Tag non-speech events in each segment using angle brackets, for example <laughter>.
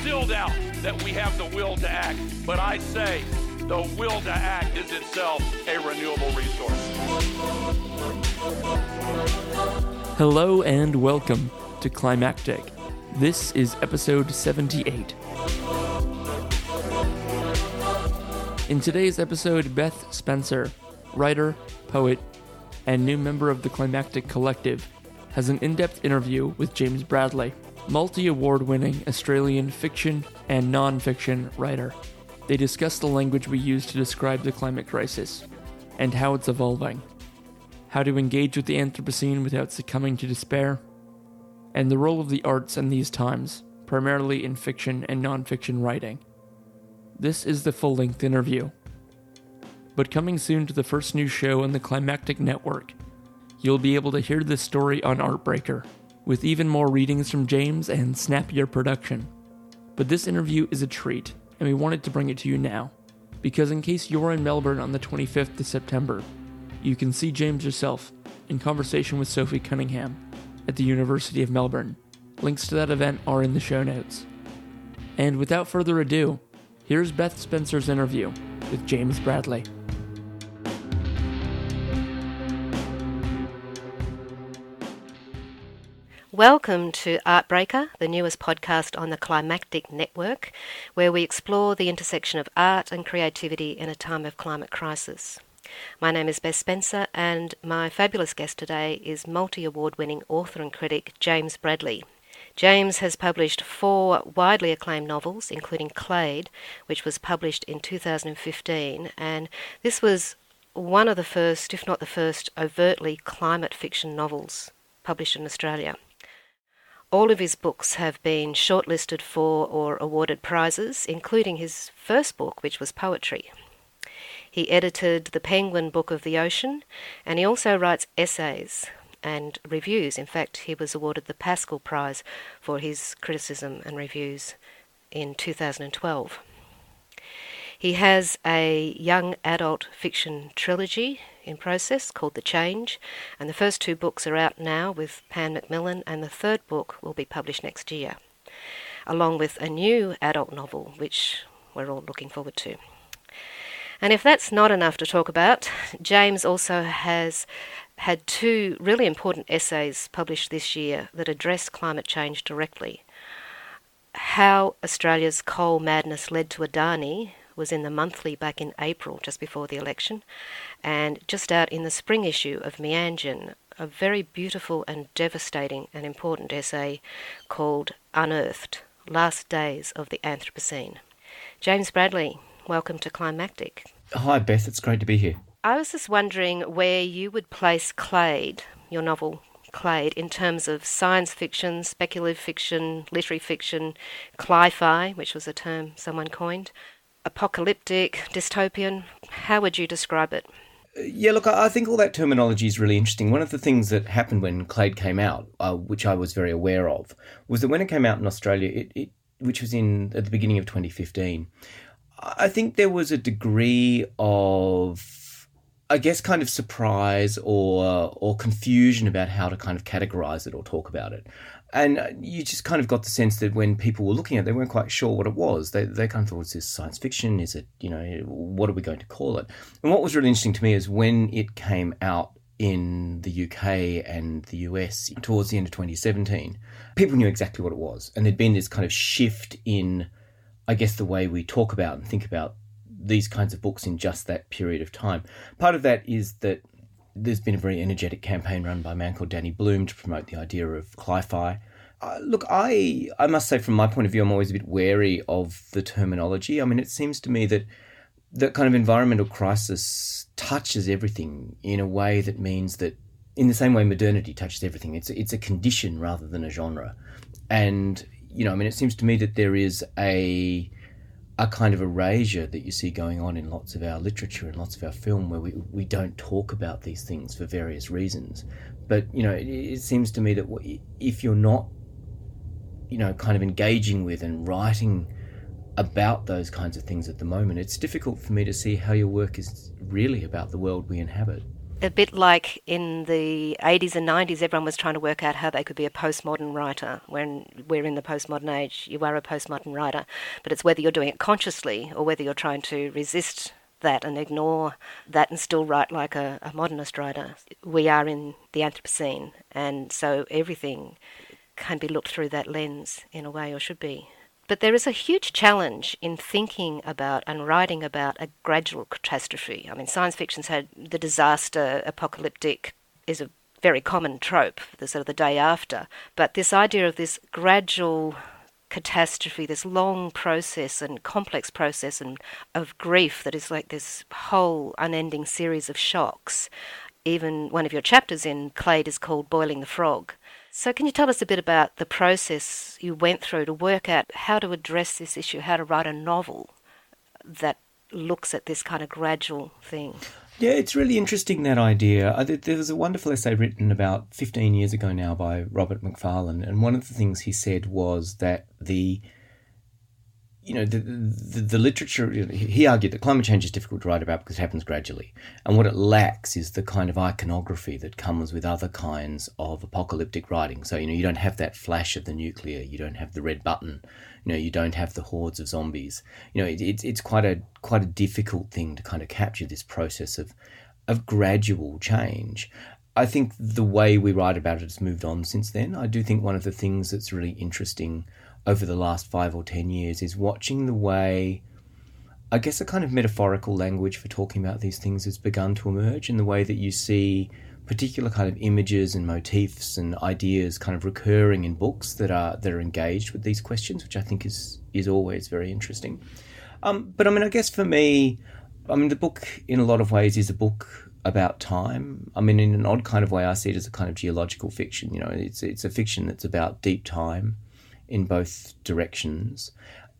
still doubt that we have the will to act. But I say the will to act is itself a renewable resource. Hello and welcome to Climactic. This is episode 78. In today's episode, Beth Spencer, writer, poet, and new member of the Climactic Collective, has an in depth interview with James Bradley, multi award winning Australian fiction and non fiction writer. They discuss the language we use to describe the climate crisis and how it's evolving, how to engage with the Anthropocene without succumbing to despair, and the role of the arts in these times, primarily in fiction and non fiction writing. This is the full length interview. But coming soon to the first new show on the Climactic Network, you'll be able to hear this story on Artbreaker, with even more readings from James and snappier production. But this interview is a treat, and we wanted to bring it to you now, because in case you're in Melbourne on the 25th of September, you can see James yourself in conversation with Sophie Cunningham at the University of Melbourne. Links to that event are in the show notes. And without further ado, here's Beth Spencer's interview with James Bradley. Welcome to Artbreaker, the newest podcast on the Climactic Network, where we explore the intersection of art and creativity in a time of climate crisis. My name is Beth Spencer, and my fabulous guest today is multi award winning author and critic James Bradley. James has published four widely acclaimed novels, including Clade, which was published in 2015, and this was one of the first, if not the first, overtly climate fiction novels published in Australia. All of his books have been shortlisted for or awarded prizes, including his first book, which was poetry. He edited the Penguin Book of the Ocean, and he also writes essays and reviews. In fact, he was awarded the Pascall Prize for his criticism and reviews in 2012. He has a young adult fiction trilogy in process called The Change, and the first two books are out now with Pan Macmillan, and the third book will be published next year, along with a new adult novel, which we're all looking forward to. And if that's not enough to talk about, James also has had two really important essays published this year that address climate change directly. How Australia's coal madness led to Adani was in the monthly back in April, just before the election, and just out in the spring issue of Meanjin, a very beautiful and devastating and important essay called Unearthed Last Days of the Anthropocene. James Bradley, welcome to Climactic. Hi, Beth, it's great to be here. I was just wondering where you would place Clade, your novel Clade, in terms of science fiction, speculative fiction, literary fiction, cli-fi, which was a term someone coined, apocalyptic, dystopian. How would you describe it? Yeah, look, I think all that terminology is really interesting. One of the things that happened when Clade came out, uh, which I was very aware of, was that when it came out in Australia, it, it, which was in at the beginning of 2015, I think there was a degree of, I guess, kind of surprise or or confusion about how to kind of categorize it or talk about it and uh, you just kind of got the sense that when people were looking at it, they weren't quite sure what it was. They, they kind of thought, is this science fiction? Is it, you know, what are we going to call it? And what was really interesting to me is when it came out in the UK and the US towards the end of 2017, people knew exactly what it was. And there'd been this kind of shift in, I guess, the way we talk about and think about these kinds of books in just that period of time. Part of that is that there's been a very energetic campaign run by a man called Danny Bloom to promote the idea of cli-fi. Uh, look, I I must say, from my point of view, I'm always a bit wary of the terminology. I mean, it seems to me that that kind of environmental crisis touches everything in a way that means that, in the same way modernity touches everything, it's it's a condition rather than a genre. And you know, I mean, it seems to me that there is a a kind of erasure that you see going on in lots of our literature and lots of our film where we, we don't talk about these things for various reasons. But, you know, it, it seems to me that if you're not, you know, kind of engaging with and writing about those kinds of things at the moment, it's difficult for me to see how your work is really about the world we inhabit a bit like in the 80s and 90s, everyone was trying to work out how they could be a postmodern writer. When we're in the postmodern age, you are a postmodern writer, but it's whether you're doing it consciously or whether you're trying to resist that and ignore that and still write like a, a modernist writer. We are in the Anthropocene, and so everything can be looked through that lens in a way, or should be. But there is a huge challenge in thinking about and writing about a gradual catastrophe. I mean, science fiction's had the disaster apocalyptic is a very common trope, the sort of the day after. But this idea of this gradual catastrophe, this long process and complex process and of grief that is like this whole unending series of shocks. Even one of your chapters in Clade is called Boiling the Frog. So, can you tell us a bit about the process you went through to work out how to address this issue, how to write a novel that looks at this kind of gradual thing? Yeah, it's really interesting that idea. There was a wonderful essay written about 15 years ago now by Robert Macfarlane, and one of the things he said was that the you know, the, the, the literature, he argued that climate change is difficult to write about because it happens gradually. And what it lacks is the kind of iconography that comes with other kinds of apocalyptic writing. So, you know, you don't have that flash of the nuclear, you don't have the red button, you know, you don't have the hordes of zombies. You know, it, it, it's quite a, quite a difficult thing to kind of capture this process of, of gradual change. I think the way we write about it has moved on since then. I do think one of the things that's really interesting over the last five or ten years is watching the way, I guess, a kind of metaphorical language for talking about these things has begun to emerge in the way that you see particular kind of images and motifs and ideas kind of recurring in books that are that are engaged with these questions, which I think is is always very interesting. Um, but I mean, I guess for me, I mean, the book in a lot of ways is a book about time. I mean, in an odd kind of way, I see it as a kind of geological fiction. You know, it's it's a fiction that's about deep time in both directions.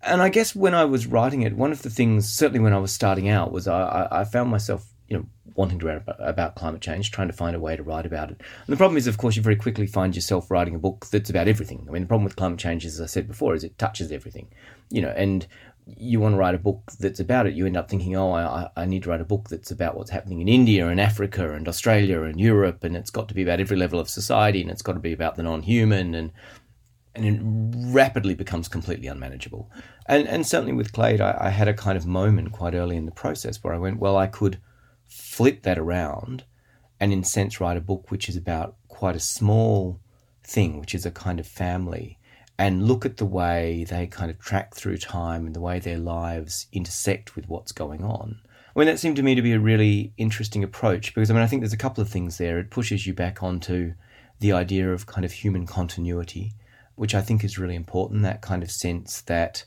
And I guess when I was writing it, one of the things, certainly when I was starting out, was I, I found myself, you know, wanting to write about climate change, trying to find a way to write about it. And the problem is, of course, you very quickly find yourself writing a book that's about everything. I mean, the problem with climate change, as I said before, is it touches everything, you know, and you want to write a book that's about it, you end up thinking, oh, I, I need to write a book that's about what's happening in India and Africa and Australia and Europe, and it's got to be about every level of society, and it's got to be about the non-human, and and it rapidly becomes completely unmanageable. And and certainly with Clade, I, I, had a kind of moment quite early in the process where I went, well, I could flip that around, and in sense write a book which is about quite a small thing, which is a kind of family, and look at the way they kind of track through time and the way their lives intersect with what's going on. I mean, that seemed to me to be a really interesting approach because I mean, I think there's a couple of things there. It pushes you back onto the idea of kind of human continuity which I think is really important. That kind of sense that,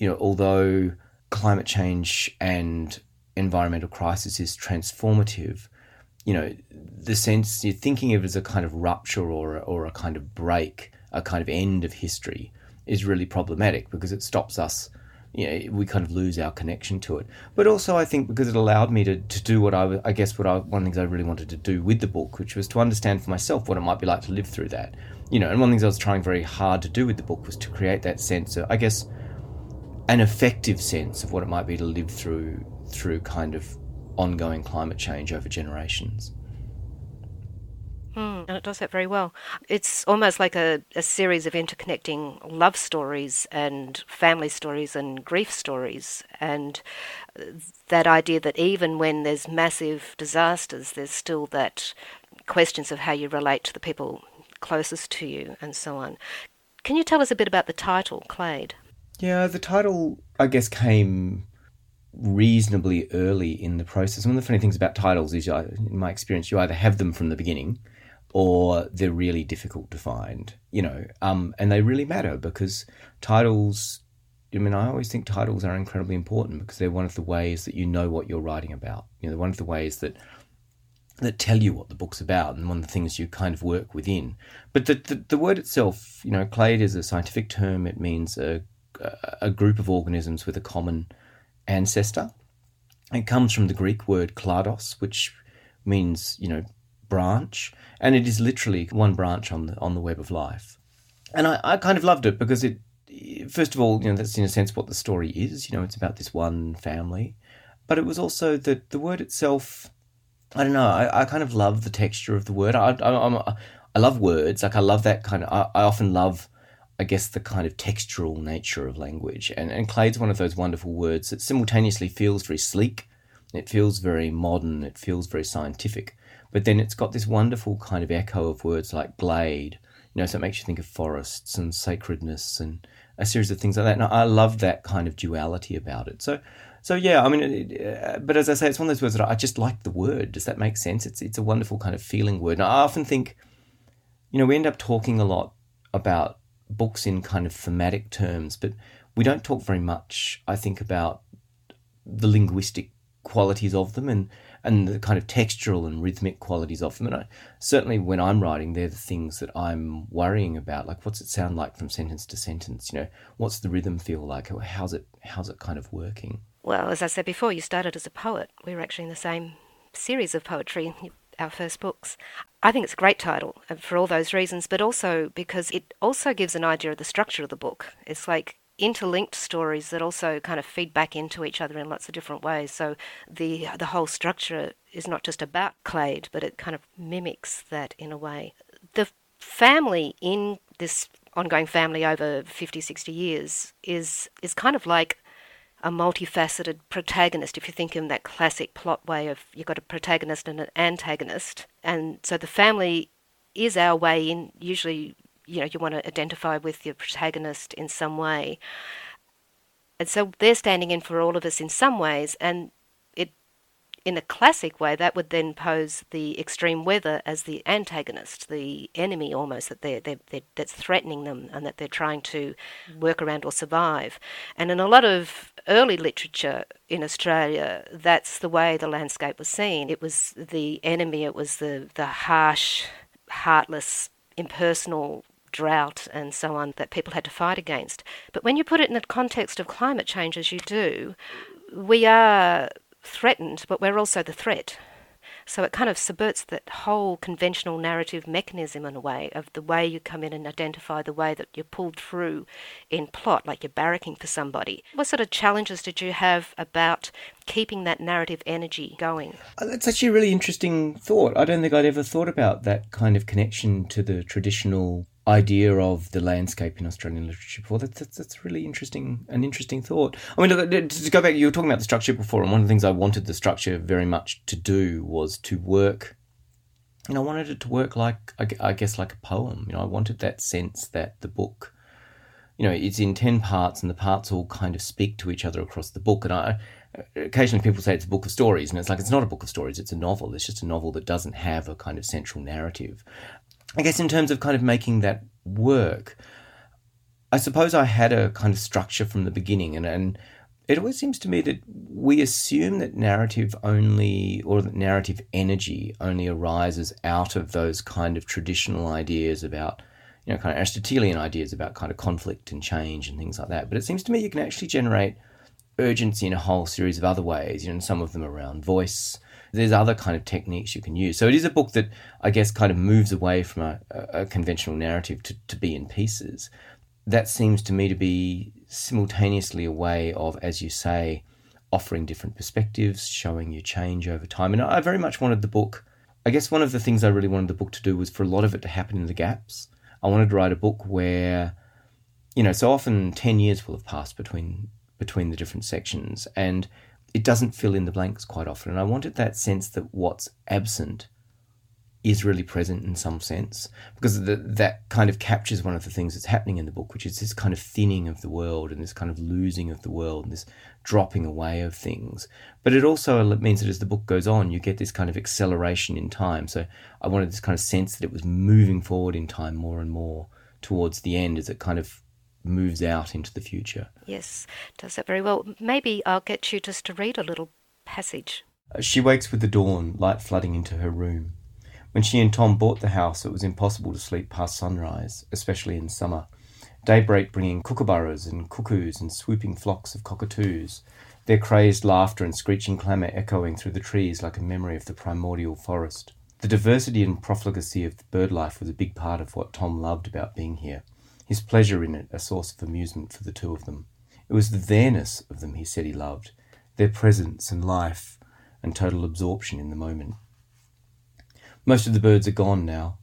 you know, although climate change and environmental crisis is transformative, you know, the sense you're thinking of as a kind of rupture or, or a kind of break, a kind of end of history is really problematic because it stops us you know, we kind of lose our connection to it. But also, I think because it allowed me to, to do what I, I guess, what I, one of the things I really wanted to do with the book, which was to understand for myself what it might be like to live through that. You know, and one of the things I was trying very hard to do with the book was to create that sense of, I guess, an effective sense of what it might be to live through through kind of ongoing climate change over generations. Mm, and it does that very well. It's almost like a, a series of interconnecting love stories and family stories and grief stories. And that idea that even when there's massive disasters, there's still that questions of how you relate to the people closest to you and so on. Can you tell us a bit about the title, Clade? Yeah, the title, I guess, came reasonably early in the process. One of the funny things about titles is, in my experience, you either have them from the beginning or they're really difficult to find, you know, um, and they really matter because titles. I mean, I always think titles are incredibly important because they're one of the ways that you know what you're writing about. You know, one of the ways that that tell you what the book's about and one of the things you kind of work within. But the, the, the word itself, you know, clade is a scientific term. It means a a group of organisms with a common ancestor. It comes from the Greek word klados, which means, you know, branch, and it is literally one branch on the on the web of life. And I, I kind of loved it because it first of all, you know, that's in a sense what the story is. You know, it's about this one family, but it was also that the word itself. I don't know. I, I kind of love the texture of the word. I, I, I love words. Like I love that kind of. I, I often love, I guess, the kind of textural nature of language. And and Clade's one of those wonderful words that simultaneously feels very sleek. It feels very modern. It feels very scientific. But then it's got this wonderful kind of echo of words like glade. You know, so it makes you think of forests and sacredness and a series of things like that. And I love that kind of duality about it. So, so yeah, I mean, it, uh, but as I say, it's one of those words that I just like the word. Does that make sense? It's it's a wonderful kind of feeling word. And I often think, you know, we end up talking a lot about books in kind of thematic terms, but we don't talk very much. I think about the linguistic qualities of them and and the kind of textural and rhythmic qualities of them. And I, certainly when I'm writing, they're the things that I'm worrying about. Like, what's it sound like from sentence to sentence? You know, what's the rhythm feel like? How's it? How's it kind of working? Well, as I said before, you started as a poet. We were actually in the same series of poetry, our first books. I think it's a great title uh, for all those reasons, but also because it also gives an idea of the structure of the book. It's like interlinked stories that also kind of feed back into each other in lots of different ways. So the the whole structure is not just about Clade, but it kind of mimics that in a way. The family in this ongoing family over 50, 60 years is is kind of like a multifaceted protagonist. If you think in that classic plot way of you've got a protagonist and an antagonist, and so the family is our way in usually you know you want to identify with your protagonist in some way. And so they're standing in for all of us in some ways and it in a classic way that would then pose the extreme weather as the antagonist the enemy almost that they're, they're, they're, that's threatening them and that they're trying to mm. work around or survive. And in a lot of early literature in australia that's the way the landscape was seen. It was the enemy it was the, the harsh heartless impersonal drought and so on that people had to fight against. But when you put it in the context of climate change, as you do, we are threatened, but we're also the threat. So it kind of subverts that whole conventional narrative mechanism in a way of the way you come in and identify the way that you're pulled through in plot, like you're barracking for somebody. What sort of challenges did you have about keeping that narrative energy going? Uh, that's actually a really interesting thought. I don't think I'd ever thought about that kind of connection to the traditional idea of the landscape in Australian literature before. That's, that's, that's really interesting, an interesting thought. I mean, look, uh, to go back, you were talking about the structure before, and one of the things I wanted the structure very much to do was to work. Know, I wanted it to work like, I guess, like a poem. You know, I wanted that sense that the book, you know, it's in 10 parts and the parts all kind of speak to each other across the book. And I, uh, occasionally people say it's a book of stories, and it's like, it's not a book of stories, it's a novel. It's just a novel that doesn't have a kind of central narrative. I guess in terms of kind of making that work, I suppose I had a kind of structure from the beginning, and, and it always seems to me that we assume that narrative only, or that narrative energy only arises out of those kind of traditional ideas about, you know, kind of Aristotelian ideas about kind of conflict and change and things like that. But it seems to me you can actually generate urgency in a whole series of other ways, you know, some of them around voice, there's other kind of techniques you can use. So it is a book that I guess kind of moves away from a, a conventional narrative to, to be in pieces. That seems to me to be simultaneously a way of, as you say, offering different perspectives, showing you change over time. And I very much wanted the book. I guess one of the things I really wanted the book to do was for a lot of it to happen in the gaps. I wanted to write a book where, you know, so often ten years will have passed between between the different sections, and it doesn't fill in the blanks quite often. And I wanted that sense that what's absent is really present in some sense because the, that kind of captures one of the things that's happening in the book, which is this kind of thinning of the world and this kind of losing of the world and this dropping away of things. But it also means that as the book goes on, you get this kind of acceleration in time. So I wanted this kind of sense that it was moving forward in time more and more towards the end as it kind of moves out into the future. Yes, does that very well. Maybe I'll get you just to read a little passage. Uh, she wakes with the dawn, light flooding into her room. When she and Tom bought the house, it was impossible to sleep past sunrise, especially in summer. daybreak bringing kookaburras and cuckoos and swooping flocks of cockatoos, their crazed laughter and screeching clamour echoing through the trees like a memory of the primordial forest. The diversity and profligacy of the bird life was a big part of what Tom loved about being here, his pleasure in it a source of amusement for the two of them. It was the there-ness of them he said he loved, their presence and life and total absorption in the moment. Most of the birds are gone now.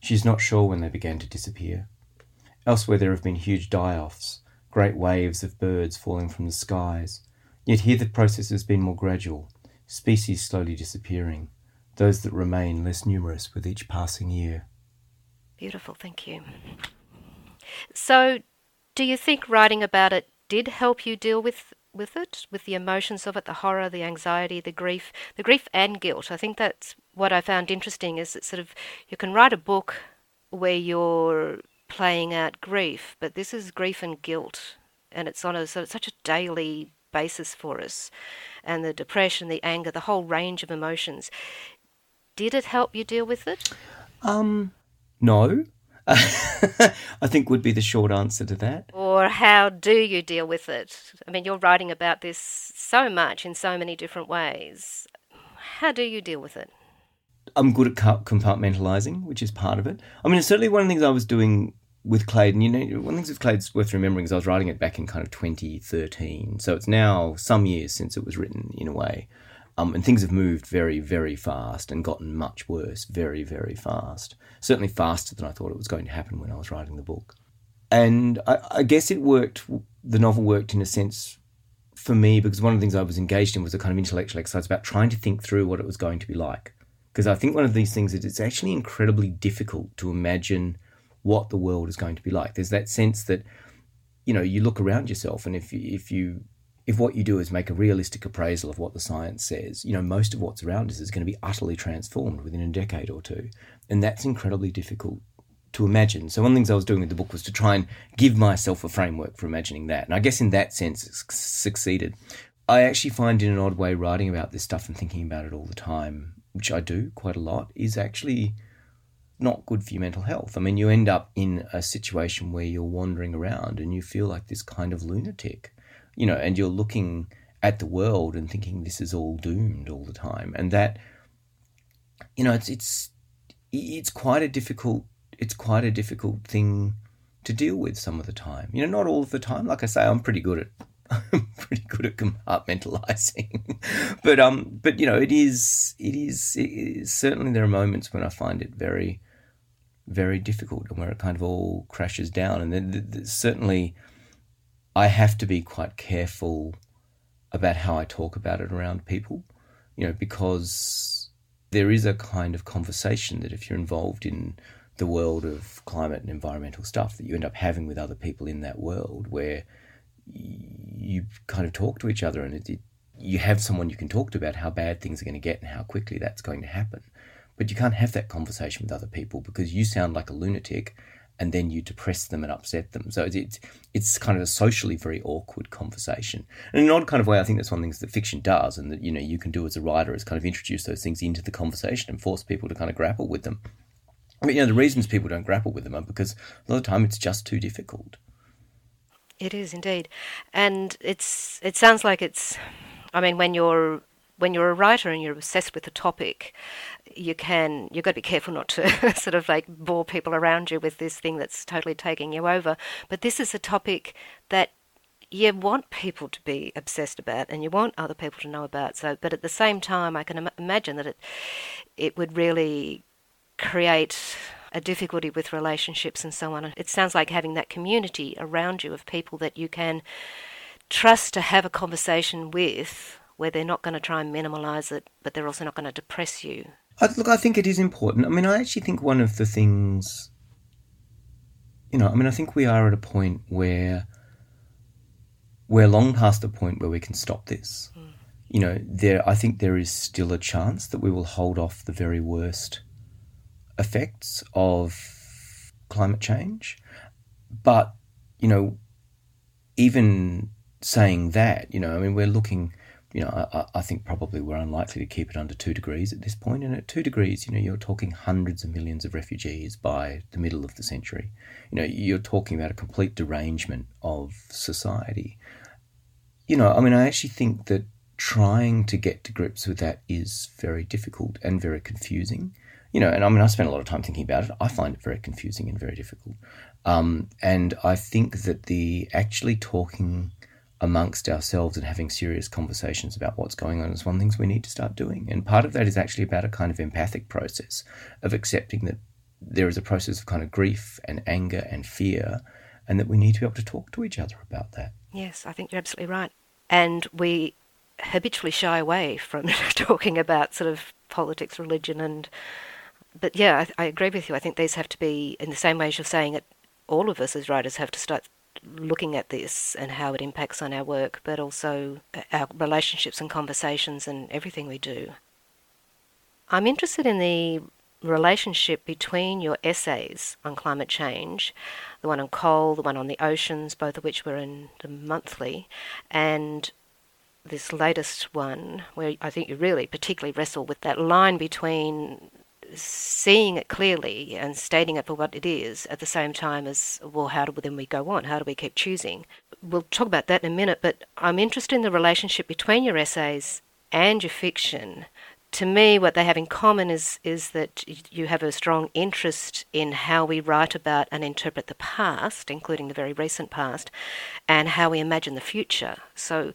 She's not sure when they began to disappear. Elsewhere there have been huge die-offs, great waves of birds falling from the skies, yet here the process has been more gradual, species slowly disappearing, those that remain less numerous with each passing year. Beautiful, thank you. So, do you think writing about it did help you deal with with it, with the emotions of it, the horror, the anxiety, the grief, the grief and guilt? I think that's what I found interesting is that sort of you can write a book where you're playing out grief, but this is grief and guilt, and it's on a so it's such a daily basis for us, and the depression, the anger, the whole range of emotions. Did it help you deal with it? Um, no. <laughs> I think would be the short answer to that. Or how do you deal with it? I mean, you're writing about this so much in so many different ways. How do you deal with it? I'm good at compartmentalizing, which is part of it. I mean, it's certainly one of the things I was doing with Clade, and you know, one of the things with Clade's worth remembering is I was writing it back in kind of 2013. So it's now some years since it was written in a way. Um, and things have moved very, very fast and gotten much worse very, very fast. Certainly faster than I thought it was going to happen when I was writing the book. And I, I guess it worked, the novel worked in a sense for me because one of the things I was engaged in was a kind of intellectual exercise about trying to think through what it was going to be like. Because I think one of these things is it's actually incredibly difficult to imagine what the world is going to be like. There's that sense that, you know, you look around yourself and if if you if what you do is make a realistic appraisal of what the science says, you know, most of what's around us is going to be utterly transformed within a decade or two. And that's incredibly difficult to imagine. So one of the things I was doing with the book was to try and give myself a framework for imagining that. And I guess in that sense, it succeeded. I actually find in an odd way writing about this stuff and thinking about it all the time, which I do quite a lot, is actually not good for your mental health. I mean, you end up in a situation where you're wandering around and you feel like this kind of lunatic you know, and you're looking at the world and thinking this is all doomed all the time, and that, you know, it's it's it's quite a difficult it's quite a difficult thing to deal with some of the time. You know, not all of the time. Like I say, I'm pretty good at <laughs> I'm pretty good at compartmentalizing, <laughs> but um, but you know, it is it is, it is certainly there are moments when I find it very very difficult and where it kind of all crashes down, and then certainly I have to be quite careful about how I talk about it around people, you know, because there is a kind of conversation that if you're involved in the world of climate and environmental stuff that you end up having with other people in that world where you kind of talk to each other and it, it, you have someone you can talk to about how bad things are going to get and how quickly that's going to happen. But you can't have that conversation with other people because you sound like a lunatic and then you depress them and upset them. So it's it's kind of a socially very awkward conversation. And in an odd kind of way, I think that's one of the things that fiction does, and that you know you can do as a writer is kind of introduce those things into the conversation and force people to kind of grapple with them. But you know the reasons people don't grapple with them are because a lot of the time it's just too difficult. It is indeed, and it's it sounds like it's. I mean, when you're when you're a writer and you're obsessed with a topic, you can you've got to be careful not to <laughs> sort of like bore people around you with this thing that's totally taking you over. But this is a topic that you want people to be obsessed about and you want other people to know about. So, but at the same time, I can Im- imagine that it it would really create a difficulty with relationships and so on. It sounds like having that community around you of people that you can trust to have a conversation with where they're not going to try and minimize it, but they're also not going to depress you. I, look, I think it is important. I mean, I actually think one of the things, you know, I mean, I think we are at a point where we're long past the point where we can stop this. Mm. You know, there, I think there is still a chance that we will hold off the very worst effects of climate change. But, you know, even saying that, you know, I mean, we're looking you know, I, I, think probably we're unlikely to keep it under two degrees at this point. And at two degrees, you know, you're talking hundreds of millions of refugees by the middle of the century. You know, you're talking about a complete derangement of society. You know, I mean, I actually think that trying to get to grips with that is very difficult and very confusing. You know, and I mean, I spent a lot of time thinking about it. I find it very confusing and very difficult. Um, and I think that the actually talking amongst ourselves and having serious conversations about what's going on is one of the things we need to start doing. And part of that is actually about a kind of empathic process of accepting that there is a process of kind of grief and anger and fear, and that we need to be able to talk to each other about that. Yes, I think you're absolutely right. And we habitually shy away from <laughs> talking about sort of politics, religion, and. But yeah, I, I agree with you. I think these have to be, in the same way as you're saying it, all of us as writers have to start looking at this and how it impacts on our work, but also uh, our relationships and conversations and everything we do. I'm interested in the relationship between your essays on climate change, the one on coal, the one on the oceans, both of which were in the monthly, and this latest one, where I think you really particularly wrestle with that line between seeing it clearly and stating it for what it is at the same time as, well, how do we, then we go on? How do we keep choosing? We'll talk about that in a minute, but I'm interested in the relationship between your essays and your fiction to me, what they have in common is is that you have a strong interest in how we write about and interpret the past, including the very recent past, and how we imagine the future. So,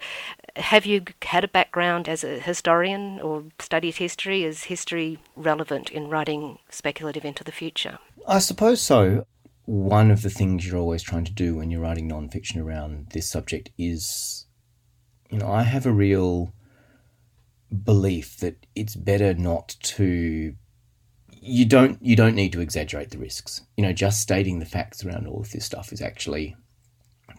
have you had a background as a historian or studied history? Is history relevant in writing speculative into the future? I suppose so. One of the things you're always trying to do when you're writing nonfiction around this subject is, you know, I have a real belief that it's better not to you don't you don't need to exaggerate the risks. You know, just stating the facts around all of this stuff is actually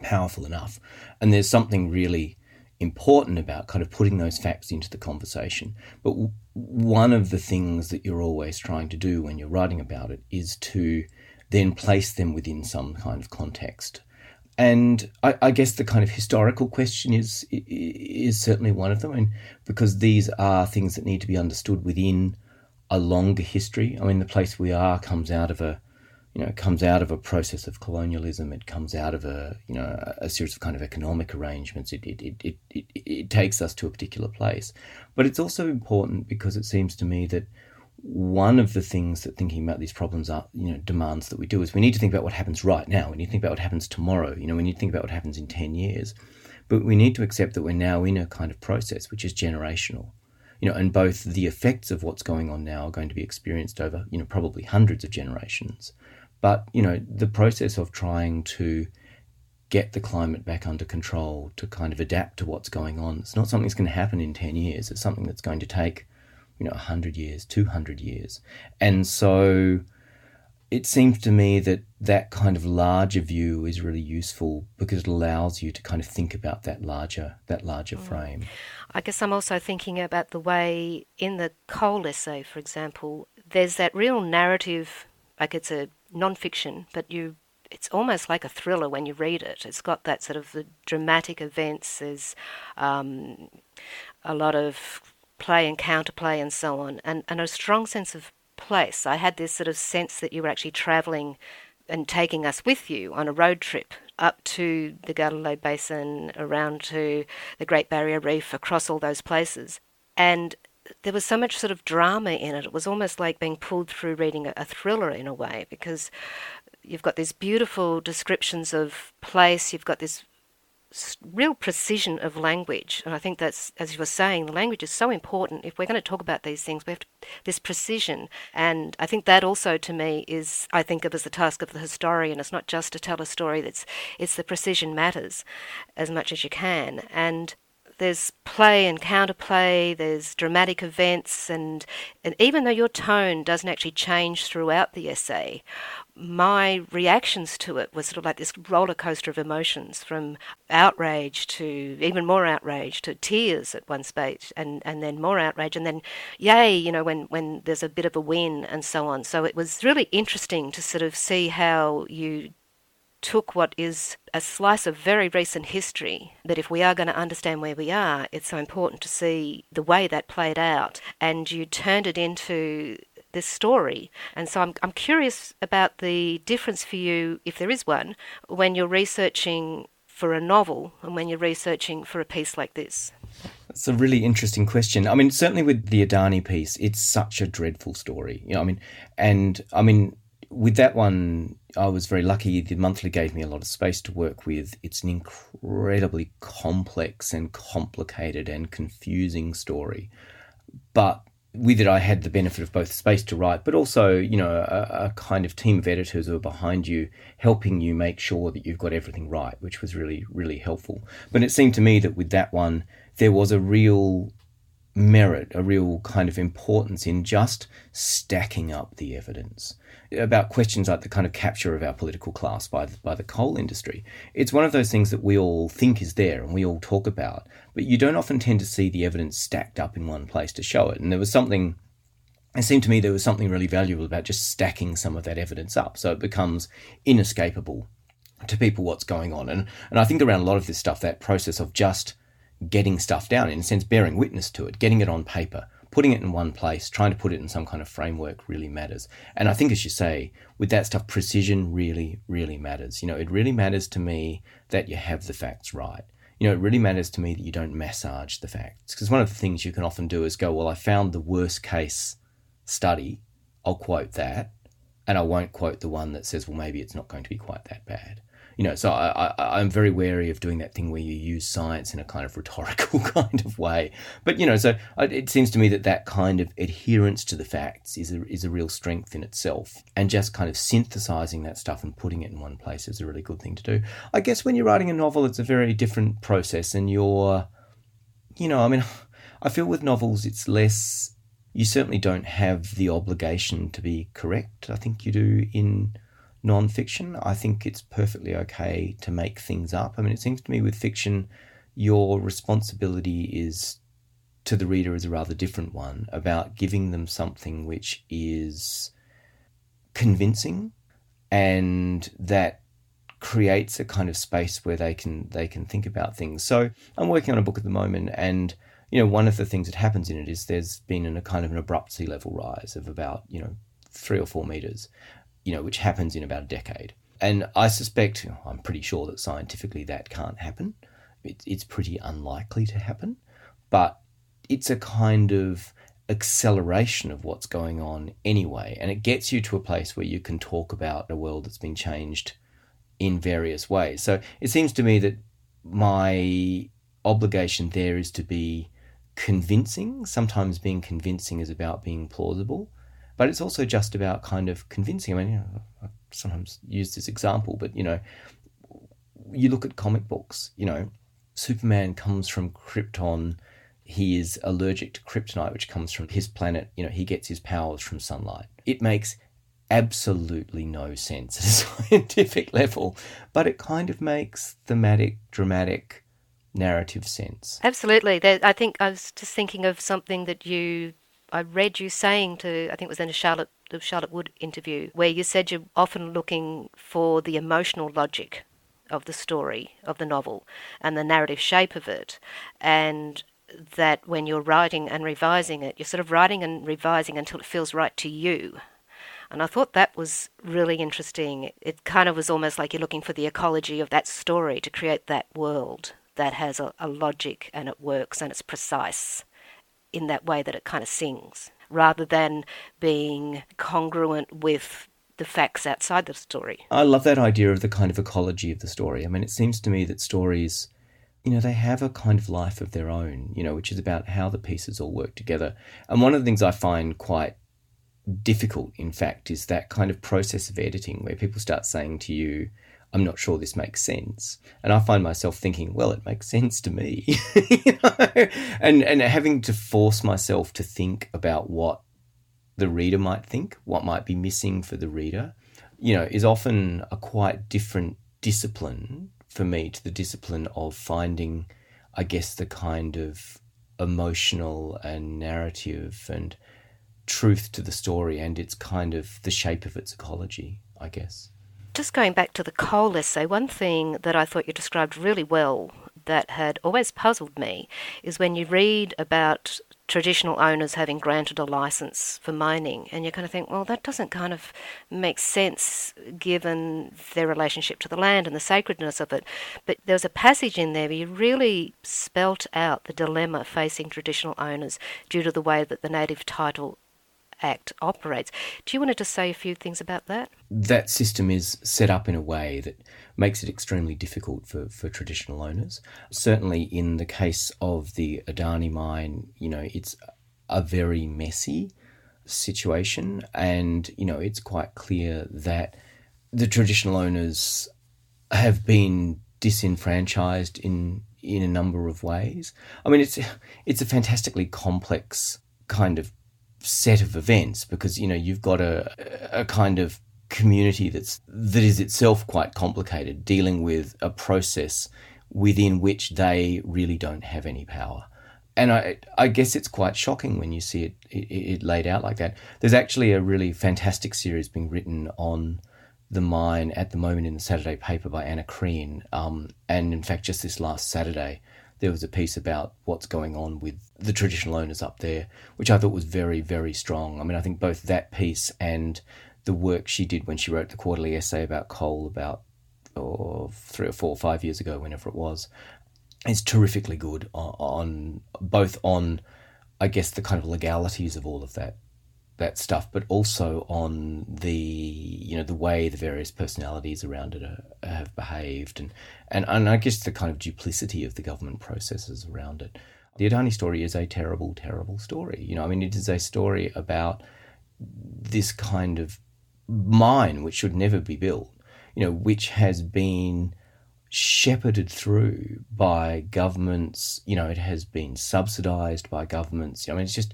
powerful enough. And there's something really important about kind of putting those facts into the conversation. But w- one of the things that you're always trying to do when you're writing about it is to then place them within some kind of context. And I, I, guess the kind of historical question is is certainly one of them, and because these are things that need to be understood within a longer history. I mean, the place we are comes out of a you know comes out of a process of colonialism. It comes out of a you know a series of kind of economic arrangements. It it it it, it, it takes us to a particular place, but it's also important because it seems to me that one of the things that thinking about these problems are, you know, demands that we do is we need to think about what happens right now. We need to think about what happens tomorrow. You know, we need to think about what happens in 10 years. But we need to accept that we're now in a kind of process which is generational. You know, and both the effects of what's going on now are going to be experienced over, you know, probably hundreds of generations. But, you know, the process of trying to get the climate back under control, to kind of adapt to what's going on, it's not something that's going to happen in 10 years. It's something that's going to take you know, 100 years, 200 years. And so it seems to me that that kind of larger view is really useful because it allows you to kind of think about that larger that larger mm. frame. I guess I'm also thinking about the way in the coal essay, for example, there's that real narrative, like it's a non-fiction, but you it's almost like a thriller when you read it. It's got that sort of dramatic events. There's um, a lot of play and counterplay and so on, and, and a strong sense of place. I had this sort of sense that you were actually travelling and taking us with you on a road trip up to the Galilee Basin, around to the Great Barrier Reef, across all those places. And there was so much sort of drama in it. It was almost like being pulled through reading a, a thriller in a way, because you've got these beautiful descriptions of place, you've got this real precision of language. And I think that's, as you were saying, the language is so important. If we're going to talk about these things, we have to, this precision. And I think that also, to me, is I think of as the task of the historian. It's not just to tell a story. That's it's the precision matters as much as you can. And there's play and counterplay, there's dramatic events, and, and even though your tone doesn't actually change throughout the essay, my reactions to it was sort of like this roller coaster of emotions from outrage to even more outrage to tears at one stage and, and then more outrage and then yay, you know, when, when there's a bit of a win and so on. So it was really interesting to sort of see how you took what is a slice of very recent history that if we are going to understand where we are, it's so important to see the way that played out, and you turned it into this story. And so I'm, I'm curious about the difference for you, if there is one, when you're researching for a novel and when you're researching for a piece like this. It's a really interesting question. I mean, certainly with the Adani piece, it's such a dreadful story. You know, I mean, and I mean, with that one, I was very lucky. The monthly gave me a lot of space to work with. It's an incredibly complex and complicated and confusing story. But with it, I had the benefit of both space to write, but also, you know, a, a, kind of team of editors who are behind you, helping you make sure that you've got everything right, which was really, really helpful. But it seemed to me that with that one, there was a real merit, a real kind of importance in just stacking up the evidence about questions like the kind of capture of our political class by the, by the coal industry. It's one of those things that we all think is there and we all talk about, but you don't often tend to see the evidence stacked up in one place to show it. And there was something. It seemed to me there was something really valuable about just stacking some of that evidence up so it becomes inescapable to people what's going on. And, and I think around a lot of this stuff, that process of just getting stuff down, in a sense, bearing witness to it, getting it on paper, putting it in one place, trying to put it in some kind of framework really matters. And I think, as you say, with that stuff, precision really, really matters. You know, it really matters to me that you have the facts right. You know, it really matters to me that you don't massage the facts. Because one of the things you can often do is go, well, I found the worst case study, I'll quote that, and I won't quote the one that says, well, maybe it's not going to be quite that bad you know, so I, I, am very wary of doing that thing where you use science in a kind of rhetorical <laughs> kind of way. But you know, so it seems to me that that kind of adherence to the facts is a, is a real strength in itself, and just kind of synthesizing that stuff and putting it in one place is a really good thing to do. I guess when you're writing a novel, it's a very different process, and you're, you know, I mean, <laughs> I feel with novels it's less. You certainly don't have the obligation to be correct. I think you do in non-fiction. I think it's perfectly okay to make things up. I mean, it seems to me with fiction, your responsibility is to the reader is a rather different one about giving them something which is convincing and that creates a kind of space where they can they can think about things. So I'm working on a book at the moment and you know one of the things that happens in it is there's been a kind of an abrupt sea level rise of about you know three or four meters you know, which happens in about a decade. And I suspect, I'm pretty sure that scientifically that can't happen. It, it's pretty unlikely to happen, but it's a kind of acceleration of what's going on anyway. And it gets you to a place where you can talk about a world that's been changed in various ways. So it seems to me that my obligation there is to be convincing. Sometimes being convincing is about being plausible but it's also just about kind of convincing. I mean, you know, I sometimes use this example, but you know, you look at comic books. You know, Superman comes from Krypton. He is allergic to kryptonite, which comes from his planet. You know, he gets his powers from sunlight. It makes absolutely no sense at a <laughs> scientific level, but it kind of makes thematic, dramatic, narrative sense. Absolutely. I think I was just thinking of something that you I read you saying to, I think it was in a Charlotte, the Charlotte Wood interview, where you said you're often looking for the emotional logic of the story, of the novel, and the narrative shape of it. And that when you're writing and revising it, you're sort of writing and revising until it feels right to you. And I thought that was really interesting. It kind of was almost like you're looking for the ecology of that story to create that world that has a, a logic and it works and it's precise in that way that it kind of sings, rather than being congruent with the facts outside the story. I love that idea of the kind of ecology of the story. I mean, it seems to me that stories, you know, they have a kind of life of their own, you know, which is about how the pieces all work together. And one of the things I find quite difficult, in fact, is that kind of process of editing where people start saying to you, I'm not sure this makes sense. And I find myself thinking, well, it makes sense to me. <laughs> you know? And and having to force myself to think about what the reader might think, what might be missing for the reader, you know, is often a quite different discipline for me to the discipline of finding, I guess, the kind of emotional and narrative and truth to the story and its kind of the shape of its ecology, I guess. Just going back to the coal essay, one thing that I thought you described really well that had always puzzled me is when you read about traditional owners having granted a license for mining, and you kind of think, well, that doesn't kind of make sense given their relationship to the land and the sacredness of it. But there was a passage in there where you really spelt out the dilemma facing traditional owners due to the way that the Native Title Act operates. Do you want to just say a few things about that? That system is set up in a way that makes it extremely difficult for, for traditional owners. Certainly, in the case of the Adani mine, you know, it's a very messy situation, and you know, it's quite clear that the traditional owners have been disenfranchised in in a number of ways. I mean, it's it's a fantastically complex kind of set of events because you know you've got a a kind of community that's that is itself quite complicated dealing with a process within which they really don't have any power and I, I guess it's quite shocking when you see it, it, it laid out like that. There's actually a really fantastic series being written on the mine at the moment in the Saturday paper by Anna Krien. Um, and in fact, just this last Saturday, there was a piece about what's going on with the traditional owners up there, which I thought was very, very strong. I mean, I think both that piece and the work she did when she wrote the quarterly essay about coal about oh, three or four or five years ago, whenever it was, is terrifically good on, on both on, I guess, the kind of legalities of all of that that stuff, but also on the you know the way the various personalities around it are, have behaved, and, and and I guess the kind of duplicity of the government processes around it. The Adani story is a terrible, terrible story. You know, I mean, it is a story about this kind of mine which should never be built. You know, which has been shepherded through by governments. You know, it has been subsidized by governments. I mean, it's just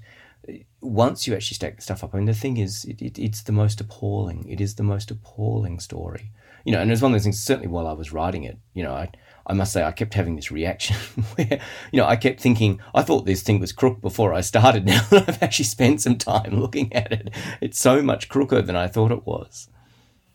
once you actually stack the stuff up, I mean, the thing is, it, it, it's the most appalling. It is the most appalling story. You know, and it was one of those things, certainly while I was writing it, you know, I, I must say, I kept having this reaction <laughs> where, you know, I kept thinking, I thought this thing was crook before I started. <laughs> Now that I've actually spent some time looking at it, it's so much crooker than I thought it was.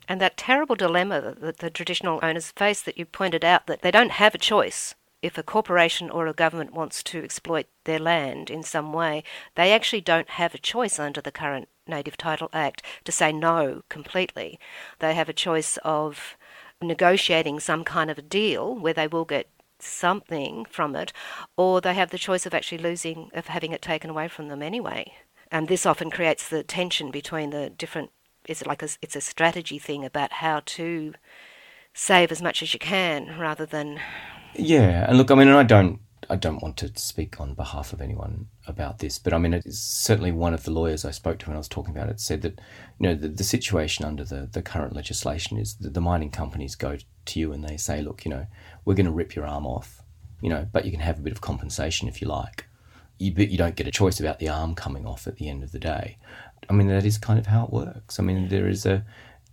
And that terrible dilemma that the traditional owners face that you pointed out, that they don't have a choice if a corporation or a government wants to exploit their land in some way, they actually don't have a choice under the current Native Title Act to say no completely. They have a choice of negotiating some kind of a deal where they will get something from it, or they have the choice of actually losing, of having it taken away from them anyway. And this often creates the tension between the different. It's like a, it's a strategy thing about how to save as much as you can rather than yeah, and look, I mean, and I don't, I don't want to speak on behalf of anyone about this, but I mean, it's certainly one of the lawyers I spoke to when I was talking about it said that, you know, the, the situation under the, the current legislation is that the mining companies go to you and they say, look, you know, we're going to rip your arm off, you know, but you can have a bit of compensation if you like. You, but you don't get a choice about the arm coming off at the end of the day. I mean, that is kind of how it works. I mean, there is a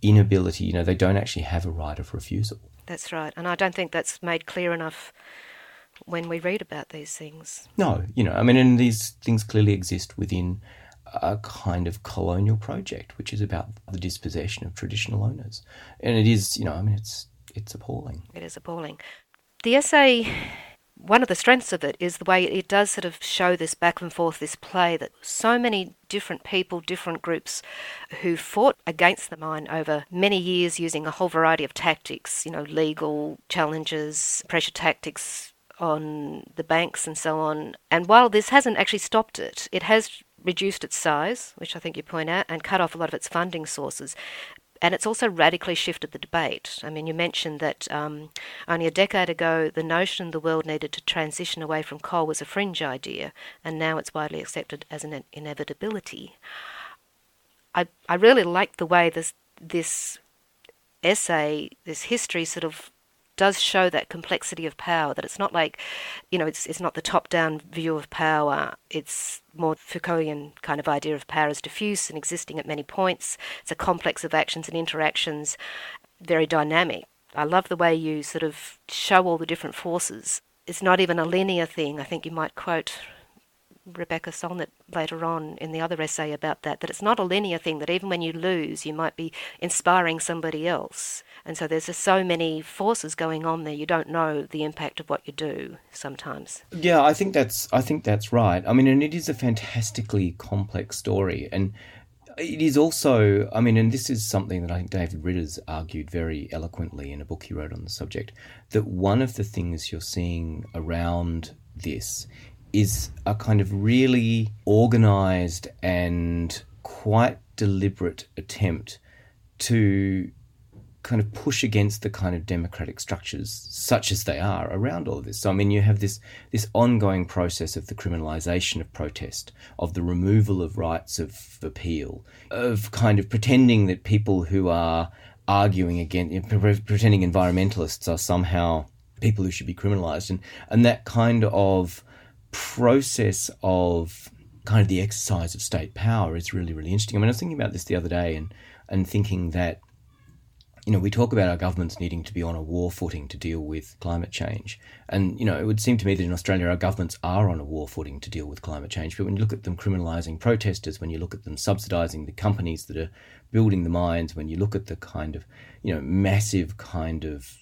inability, you know, they don't actually have a right of refusal. That's right. And I don't think that's made clear enough when we read about these things. No, you know, I mean, and these things clearly exist within a kind of colonial project, which is about the dispossession of traditional owners. And it is, you know, I mean, it's it's appalling. It is appalling. The essay one of the strengths of it is the way it does sort of show this back and forth, this play that so many different people, different groups who fought against the mine over many years using a whole variety of tactics, you know, legal challenges, pressure tactics on the banks and so on. And while this hasn't actually stopped it, it has reduced its size, which I think you point out, and cut off a lot of its funding sources. And it's also radically shifted the debate. I mean, you mentioned that um, only a decade ago, the notion the world needed to transition away from coal was a fringe idea, and now it's widely accepted as an inevitability. I, I really like the way this, this essay, this history sort of does show that complexity of power that it's not like you know it's it's not the top down view of power. It's more Foucauldian kind of idea of power as diffuse and existing at many points. It's a complex of actions and interactions very dynamic. I love the way you sort of show all the different forces. It's not even a linear thing. I think you might quote Rebecca Solnit later on in the other essay about that, that it's not a linear thing, that even when you lose, you might be inspiring somebody else. And so there's just so many forces going on there, you don't know the impact of what you do sometimes. Yeah, I think that's I think that's right. I mean, and it is a fantastically complex story. And it is also, I mean, and this is something that I think David Ritter's argued very eloquently in a book he wrote on the subject, that one of the things you're seeing around this is a kind of really organized and quite deliberate attempt to kind of push against the kind of democratic structures such as they are around all of this. So I mean you have this this ongoing process of the criminalization of protest, of the removal of rights of appeal, of kind of pretending that people who are arguing against pretending environmentalists are somehow people who should be criminalized and and that kind of process of kind of the exercise of state power is really, really interesting. I mean, I was thinking about this the other day and, and thinking that, you know, we talk about our governments needing to be on a war footing to deal with climate change. And, you know, it would seem to me that in Australia, our governments are on a war footing to deal with climate change. But when you look at them criminalising protesters, when you look at them subsidising the companies that are building the mines, when you look at the kind of, you know, massive kind of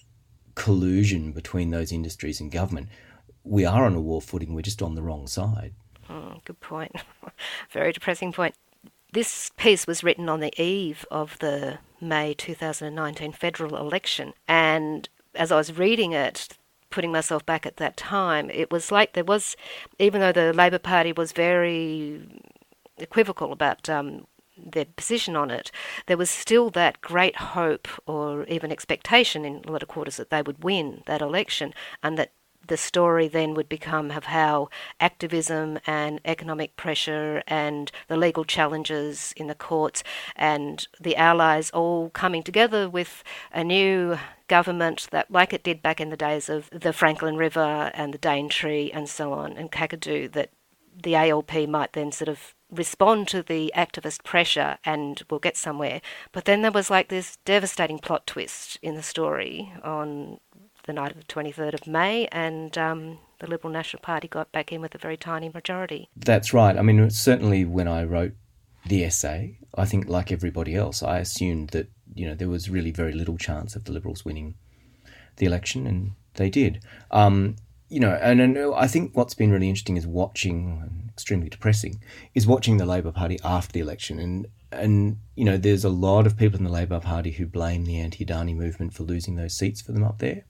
collusion between those industries and government, we are on a war footing, we're just on the wrong side. Mm, good point. <laughs> Very depressing point. This piece was written on the eve of the May 2019 federal election, and as I was reading it, putting myself back at that time, it was like there was, even though the Labor Party was very equivocal about um, their position on it, there was still that great hope or even expectation in a lot of quarters that they would win that election and that the story then would become of how activism and economic pressure and the legal challenges in the courts and the allies all coming together with a new government that, like it did back in the days of the Franklin River and the Daintree and so on, and Kakadu, that the ALP might then sort of respond to the activist pressure and we'll get somewhere. But then there was like this devastating plot twist in the story on the night of the 23rd of May, and um, the Liberal National Party got back in with a very tiny majority. That's right. I mean, certainly when I wrote the essay, I think, like everybody else, I assumed that you know there was really very little chance of the Liberals winning the election, and they did. Um, you know, and, and I think what's been really interesting is watching, extremely depressing, is watching the Labor Party after the election, and and you know, there's a lot of people in the Labor Party who blame the anti-Adani movement for losing those seats for them up there.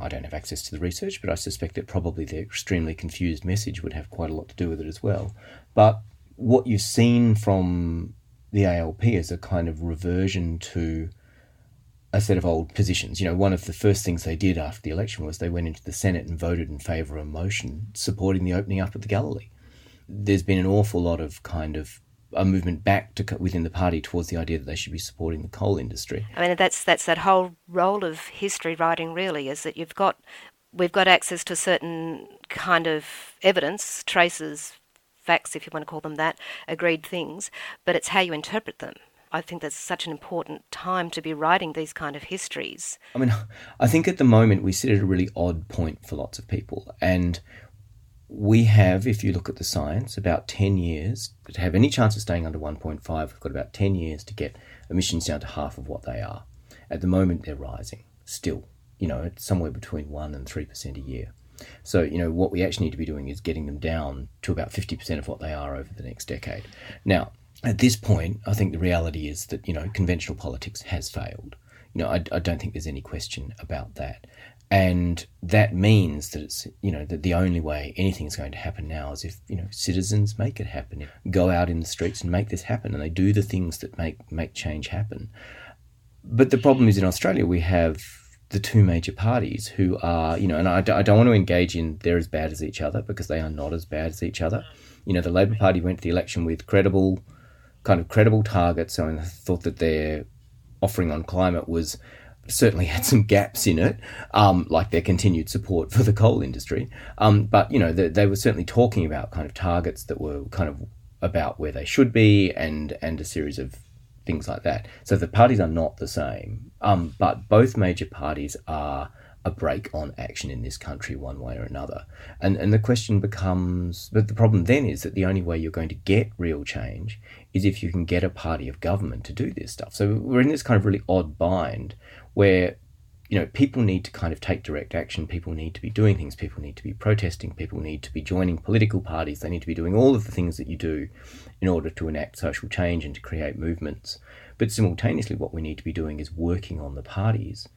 I don't have access to the research, but I suspect that probably the extremely confused message would have quite a lot to do with it as well. But what you've seen from the ALP is a kind of reversion to a set of old positions. You know, one of the first things they did after the election was they went into the Senate and voted in favour of a motion supporting the opening up of the Galilee. There's been an awful lot of kind of a movement back to within the party towards the idea that they should be supporting the coal industry. I mean, that's that's that whole role of history writing. Really, is that you've got we've got access to certain kind of evidence, traces, facts, if you want to call them that, agreed things, but it's how you interpret them. I think that's such an important time to be writing these kind of histories. I mean, <laughs> I think at the moment we sit at a really odd point for lots of people, and we have, if you look at the science, about 10 years to have any chance of staying under 1.5. We've got about 10 years to get emissions down to half of what they are. At the moment, they're rising still. You know, somewhere between 1 and 3% a year. So, you know, what we actually need to be doing is getting them down to about 50% of what they are over the next decade. Now, at this point, I think the reality is that, you know, conventional politics has failed. You know, I, I don't think there's any question about that. And that means that it's, you know, that the only way anything is going to happen now is if, you know, citizens make it happen, go out in the streets and make this happen, and they do the things that make, make change happen. But the problem is in Australia, we have the two major parties who are, you know, and I, I don't want to engage in they're as bad as each other because they are not as bad as each other. You know, the Labor Party went to the election with credible, kind of credible targets, So and thought that their offering on climate was certainly had some gaps in it, um, like their continued support for the coal industry. Um, but you know, they, they, were certainly talking about kind of targets that were kind of about where they should be, and and a series of things like that. So the parties are not the same, um, but both major parties are a brake on action in this country one way or another. And and the question becomes but the problem then is that the only way you're going to get real change is if you can get a party of government to do this stuff. So we're in this kind of really odd bind where you know, people need to kind of take direct action. People need to be doing things. People need to be protesting. People need to be joining political parties. They need to be doing all of the things that you do in order to enact social change and to create movements. But simultaneously, what we need to be doing is working on the parties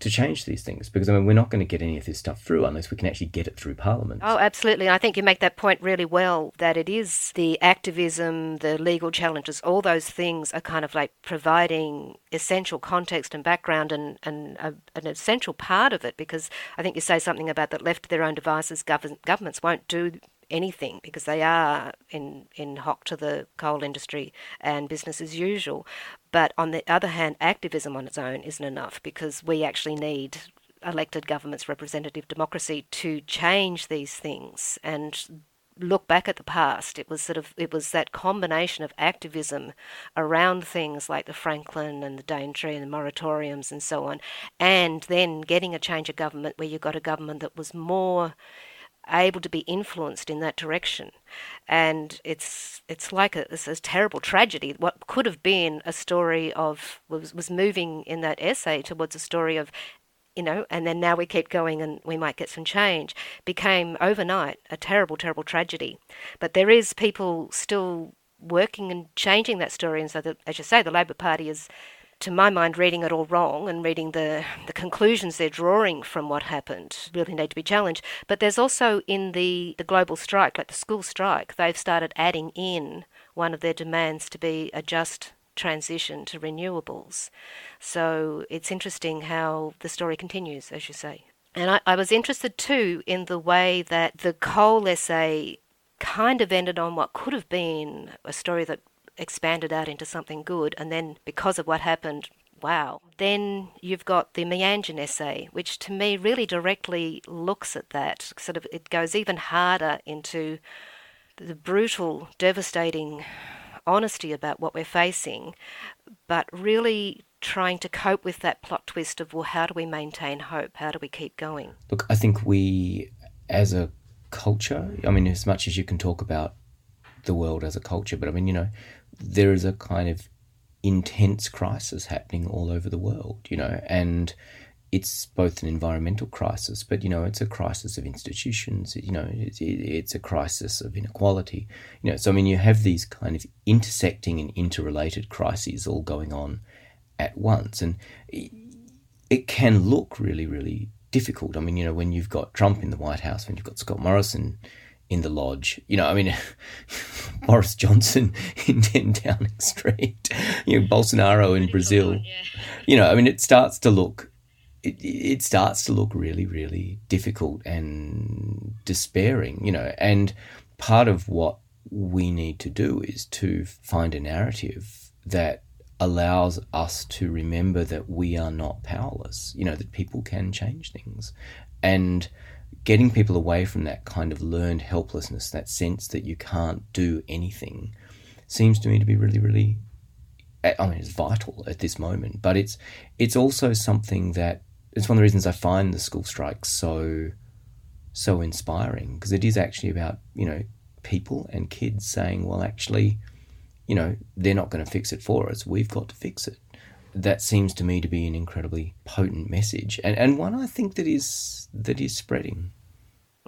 to change these things because I mean we're not going to get any of this stuff through unless we can actually get it through Parliament. Oh, absolutely. I think you make that point really well that it is the activism, the legal challenges, all those things are kind of like providing essential context and background and, and a, an essential part of it because I think you say something about that left to their own devices, gov- governments won't do anything because they are in, in hock to the coal industry and business as usual. But on the other hand, activism on its own isn't enough because we actually need elected governments, representative democracy to change these things and look back at the past. It was sort of it was that combination of activism around things like the Franklin and the Daintree and the moratoriums and so on, and then getting a change of government where you got a government that was more able to be influenced in that direction. And it's it's like a, it's a terrible tragedy. What could have been a story of was was moving in that essay towards a story of you know, and then now we keep going and we might get some change, became overnight a terrible, terrible tragedy. But there is people still working and changing that story. And so, that, as you say, the Labor Party is to my mind, reading it all wrong and reading the, the conclusions they're drawing from what happened really need to be challenged. But there's also in the, the global strike, like the school strike, they've started adding in one of their demands to be a just transition to renewables. So it's interesting how the story continues, as you say. And I, I was interested too in the way that the coal essay kind of ended on what could have been a story that expanded out into something good, and then because of what happened, wow. Then you've got the Meanjin essay, which to me really directly looks at that. Sort of, it goes even harder into the brutal, devastating honesty about what we're facing, but really trying to cope with that plot twist of, well, how do we maintain hope? How do we keep going? Look, I think we, as a culture, I mean, as much as you can talk about the world as a culture, but I mean, you know, there is a kind of intense crisis happening all over the world, you know, and it's both an environmental crisis, but you know, it's a crisis of institutions. You know, it's, it's a crisis of inequality. You know, so I mean, you have these kind of intersecting and interrelated crises all going on at once, and it can look really, really difficult. I mean, you know, when you've got Trump in the White House, when you've got Scott Morrison in the lodge. You know, I mean, <laughs> Boris Johnson <laughs> in 10 Downing Street, you know, Bolsonaro in Brazil. yeah. You know, I mean, it starts to look. It, it starts to look really, really difficult and despairing, you know. And part of what we need to do is to find a narrative that allows us to remember that we are not powerless, you know, that people can change things. And getting people away from that kind of learned helplessness, that sense that you can't do anything, seems to me to be really, really. Eh, I mean, it's vital at this moment, but it's it's also something that it's one of the reasons I find the school strike so so inspiring because it is actually about you know people and kids saying, well, actually, you know, they're not going to fix it for us. We've got to fix it. That seems to me to be an incredibly potent message, and, and one I think that is that is spreading.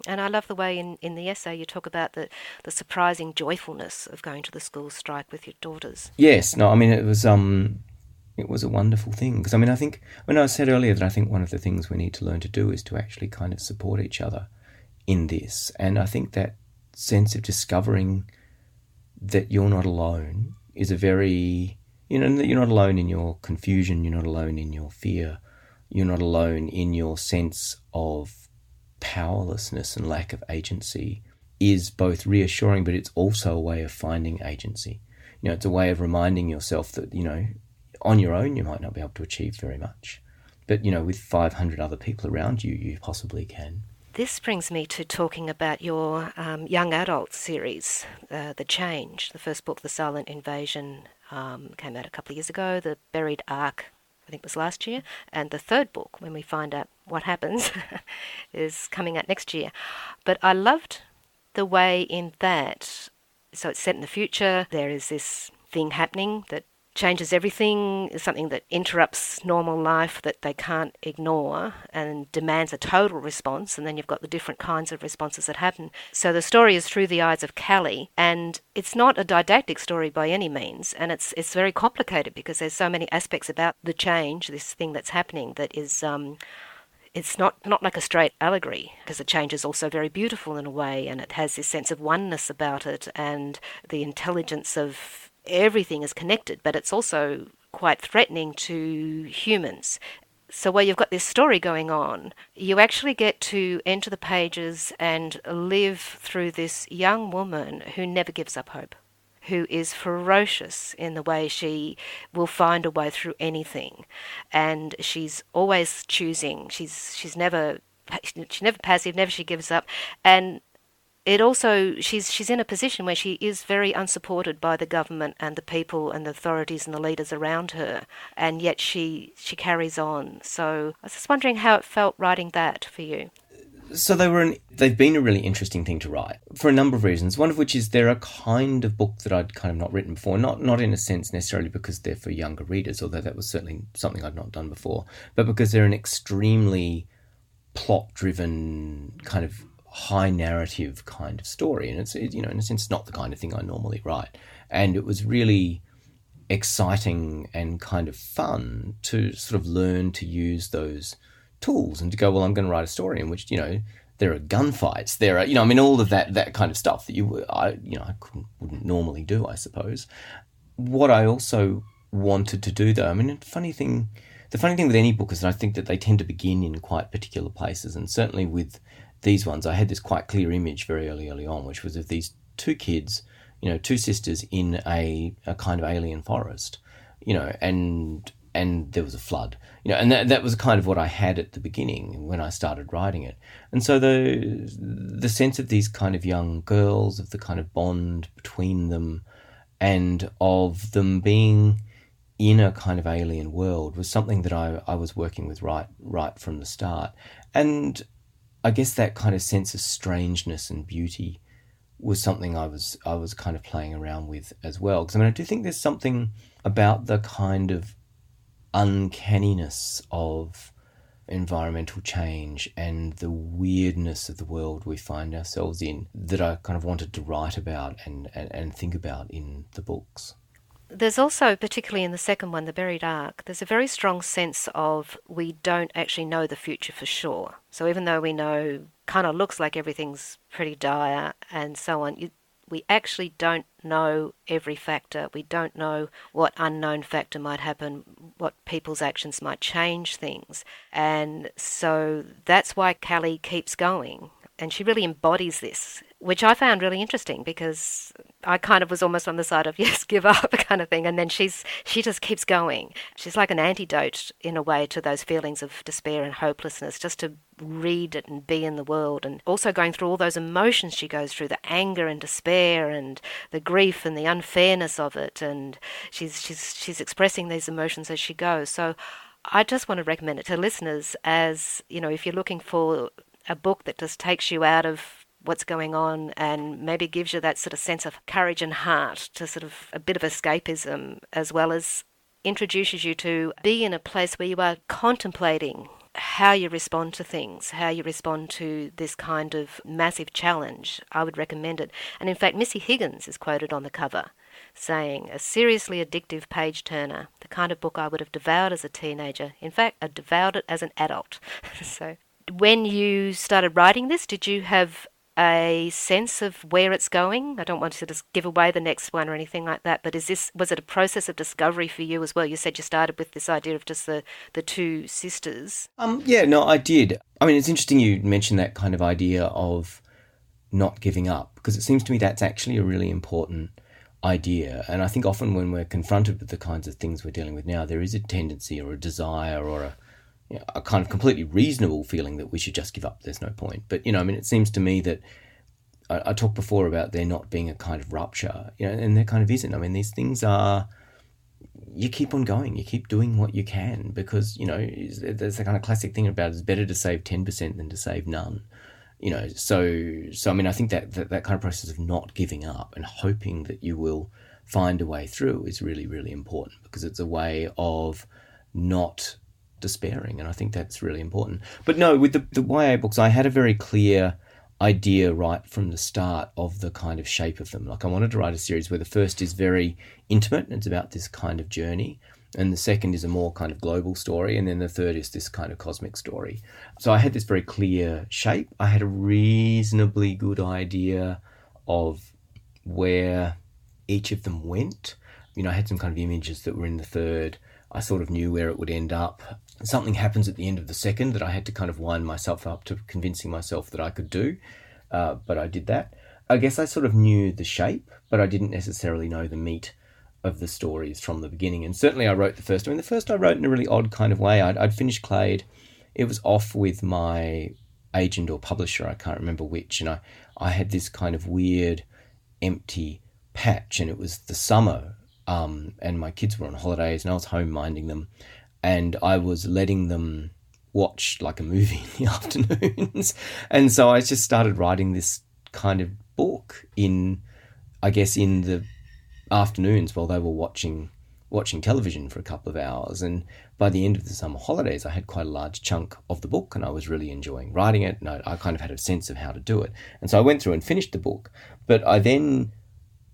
And I love the way in, in the essay you talk about the, the surprising joyfulness of going to the school strike with your daughters. Yes, no, I mean it was um it was a wonderful thing because I mean I think when I said earlier that I think one of the things we need to learn to do is to actually kind of support each other in this, and I think that sense of discovering that you're not alone is a very you know you're not alone in your confusion, you're not alone in your fear, you're not alone in your sense of powerlessness and lack of agency is both reassuring, but it's also a way of finding agency. You know, it's a way of reminding yourself that, you know, on your own you might not be able to achieve very much. But, you know, with 500 other people around you, you possibly can. This brings me to talking about your um, young adult series, uh, The Change. The first book, The Silent Invasion, um, came out a couple of years ago. The Buried Ark I think was last year, and the third book, when we find out what happens, <laughs> is coming out next year. But I loved the way in that, so it's set in the future, there is this thing happening that changes everything, something that interrupts normal life that they can't ignore and demands a total response. And then you've got the different kinds of responses that happen. So the story is through the eyes of Callie, and it's not a didactic story by any means. And it's it's very complicated because there's so many aspects about the change, this thing that's happening, that is. Um, it's not, not like a straight allegory because the change is also very beautiful in a way and it has this sense of oneness about it and the intelligence of everything is connected, but it's also quite threatening to humans. So, while you've got this story going on, you actually get to enter the pages and live through this young woman who never gives up hope, who is ferocious in the way she will find a way through anything. And she's always choosing, she's, she's never. She's never passive, never she gives up, and it also she's she's in a position where she is very unsupported by the government and the people and the authorities and the leaders around her, and yet she she carries on. So I was just wondering how it felt writing that for you. So they were an, they've been a really interesting thing to write for a number of reasons. One of which is they're a kind of book that I'd kind of not written before. Not not in a sense necessarily because they're for younger readers, although that was certainly something I'd not done before, but because they're an extremely plot driven kind of high narrative kind of story, and it's you know in a sense not the kind of thing I normally write, and it was really exciting and kind of fun to sort of learn to use those tools and to go well I'm going to write a story in which you know there are gunfights there are you know I mean all of that that kind of stuff that you I you know I couldn't wouldn't normally do I suppose. What I also wanted to do though I mean funny thing the funny thing with any book is that I think that they tend to begin in quite particular places and certainly with these ones, I had this quite clear image very early, early on, which was of these two kids, you know, two sisters in a, a kind of alien forest, you know, and and there was a flood, you know, and that that was kind of what I had at the beginning when I started writing it, and so the the sense of these kind of young girls, of the kind of bond between them, and of them being in a kind of alien world was something that I, I was working with right right from the start, and I guess that kind of sense of strangeness and beauty was something I was I was kind of playing around with as well. Because I mean, I do think there's something about the kind of uncanniness of environmental change and the weirdness of the world we find ourselves in that I kind of wanted to write about and, and, and think about in the books. There's also, particularly in the second one, The Buried Ark, there's a very strong sense of we don't actually know the future for sure. So even though we know, kind of looks like everything's pretty dire and so on, you, we actually don't know every factor. We don't know what unknown factor might happen, what people's actions might change things. And so that's why Callie keeps going. And she really embodies this which I found really interesting because I kind of was almost on the side of <laughs> yes, give up <laughs> kind of thing, and then she's she just keeps going. She's like an antidote in a way to those feelings of despair and hopelessness, just to read it and be in the world, and also going through all those emotions she goes through, the anger and despair and the grief and the unfairness of it, and she's she's she's expressing these emotions as she goes. So. I just want to recommend it to listeners as, you know, if you're looking for a book that just takes you out of what's going on and maybe gives you that sort of sense of courage and heart to sort of a bit of escapism as well as introduces you to be in a place where you are contemplating how you respond to things, how you respond to this kind of massive challenge. I would recommend it. And in fact, Missy Higgins is quoted on the cover saying, a seriously addictive page turner, the kind of book I would have devoured as a teenager. In fact, I devoured it as an adult. <laughs> so, when you started writing this, did you have a sense of where it's going? I don't want to just give away the next one or anything like that, but is this was it a process of discovery for you as well? You said you started with this idea of just the the two sisters. Um, yeah, no, I did. I mean, it's interesting you mentioned that kind of idea of not giving up because it seems to me that's actually a really important idea. And I think often when we're confronted with the kinds of things we're dealing with now, there is a tendency or a desire or a you know, a kind of completely reasonable feeling that we should just give up. There's no point. But you know, I mean, it seems to me that I, I talked before about there not being a kind of rupture, you know, and there kind of isn't. I mean, these things are you keep on going. You keep doing what you can because you know there's the kind of classic thing about it's better to save ten percent than to save none. You know, so so I mean, I think that, that that kind of process of not giving up and hoping that you will find a way through is really really important because it's a way of not despairing, and I think that's really important. But no, with the the YA books, I had a very clear idea right from the start of the kind of shape of them. Like I wanted to write a series where the first is very intimate and it's about this kind of journey, and the second is a more kind of global story, and then the third is this kind of cosmic story. So I had this very clear shape. I had a reasonably good idea of where each of them went. You know, I had some kind of images that were in the third. I sort of knew where it would end up something happens at the end of the second that I had to kind of wind myself up to convincing myself that I could do. Uh, but I did that. I guess I sort of knew the shape, but I didn't necessarily know the meat of the stories from the beginning. And certainly I wrote the first. I mean, the first I wrote in a really odd kind of way. I'd, I'd finished Clade. It was off with my agent or publisher. I can't remember which. And I, I had this kind of weird, empty patch. And it was the summer. Um, and my kids were on holidays and I was home minding them and I was letting them watch like a movie in the <laughs> afternoons. and so I just started writing this kind of book in, I guess, in the afternoons while they were watching watching television for a couple of hours. And by the end of the summer holidays, I had quite a large chunk of the book and I was really enjoying writing it. And I, I kind of had a sense of how to do it. And so I went through and finished the book. But I then,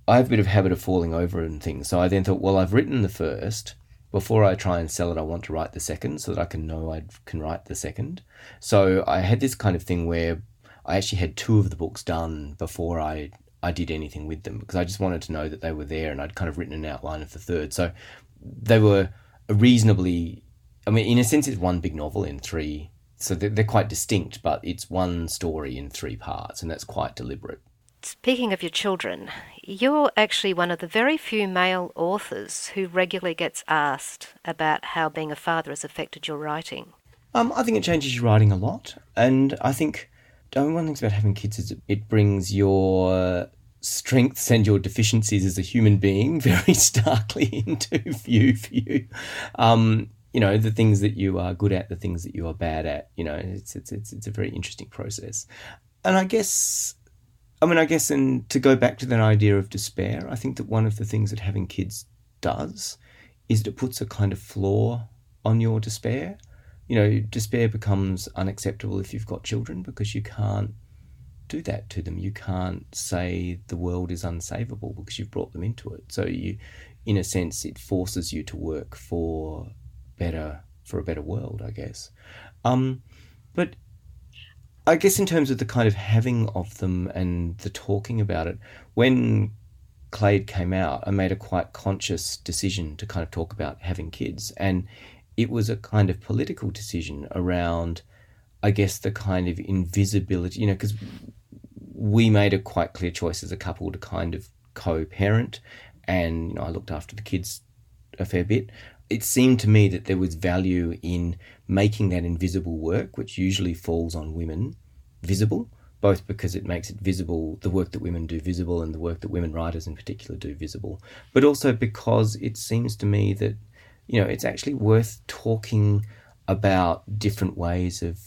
I have a bit of habit of falling over and things. So I then thought, well, I've written the first before I try and sell it, I want to write the second so that I can know I can write the second. So I had this kind of thing where I actually had two of the books done before I I did anything with them because I just wanted to know that they were there and I'd kind of written an outline of the third. So they were reasonably, I mean, in a sense, it's one big novel in three. So they're, they're quite distinct, but it's one story in three parts, and that's quite deliberate. Speaking of your children, you're actually one of the very few male authors who regularly gets asked about how being a father has affected your writing. Um, I think it changes your writing a lot, and I think I mean, one of the things about having kids is it brings your strengths and your deficiencies as a human being <laughs> very starkly <laughs> into view for you. Um, you know the things that you are good at, the things that you are bad at. You know, it's it's it's, it's a very interesting process, and I guess I mean, I guess, and to go back to that idea of despair, I think that one of the things that having kids does is that it puts a kind of floor on your despair. You know, despair becomes unacceptable if you've got children because you can't do that to them. You can't say the world is unsavable because you've brought them into it. So you, in a sense, it forces you to work for better for a better world, I guess. Um, but I guess in terms of the kind of having of them and the talking about it, when Clade came out, I made a quite conscious decision to kind of talk about having kids. And it was a kind of political decision around, I guess, the kind of invisibility, you know, because we made a quite clear choice as a couple to kind of co parent. And, you know, I looked after the kids a fair bit. It seemed to me that there was value in making that invisible work, which usually falls on women, visible, both because it makes it visible, the work that women do visible, and the work that women writers in particular do visible, but also because it seems to me that, you know, it's actually worth talking about different ways of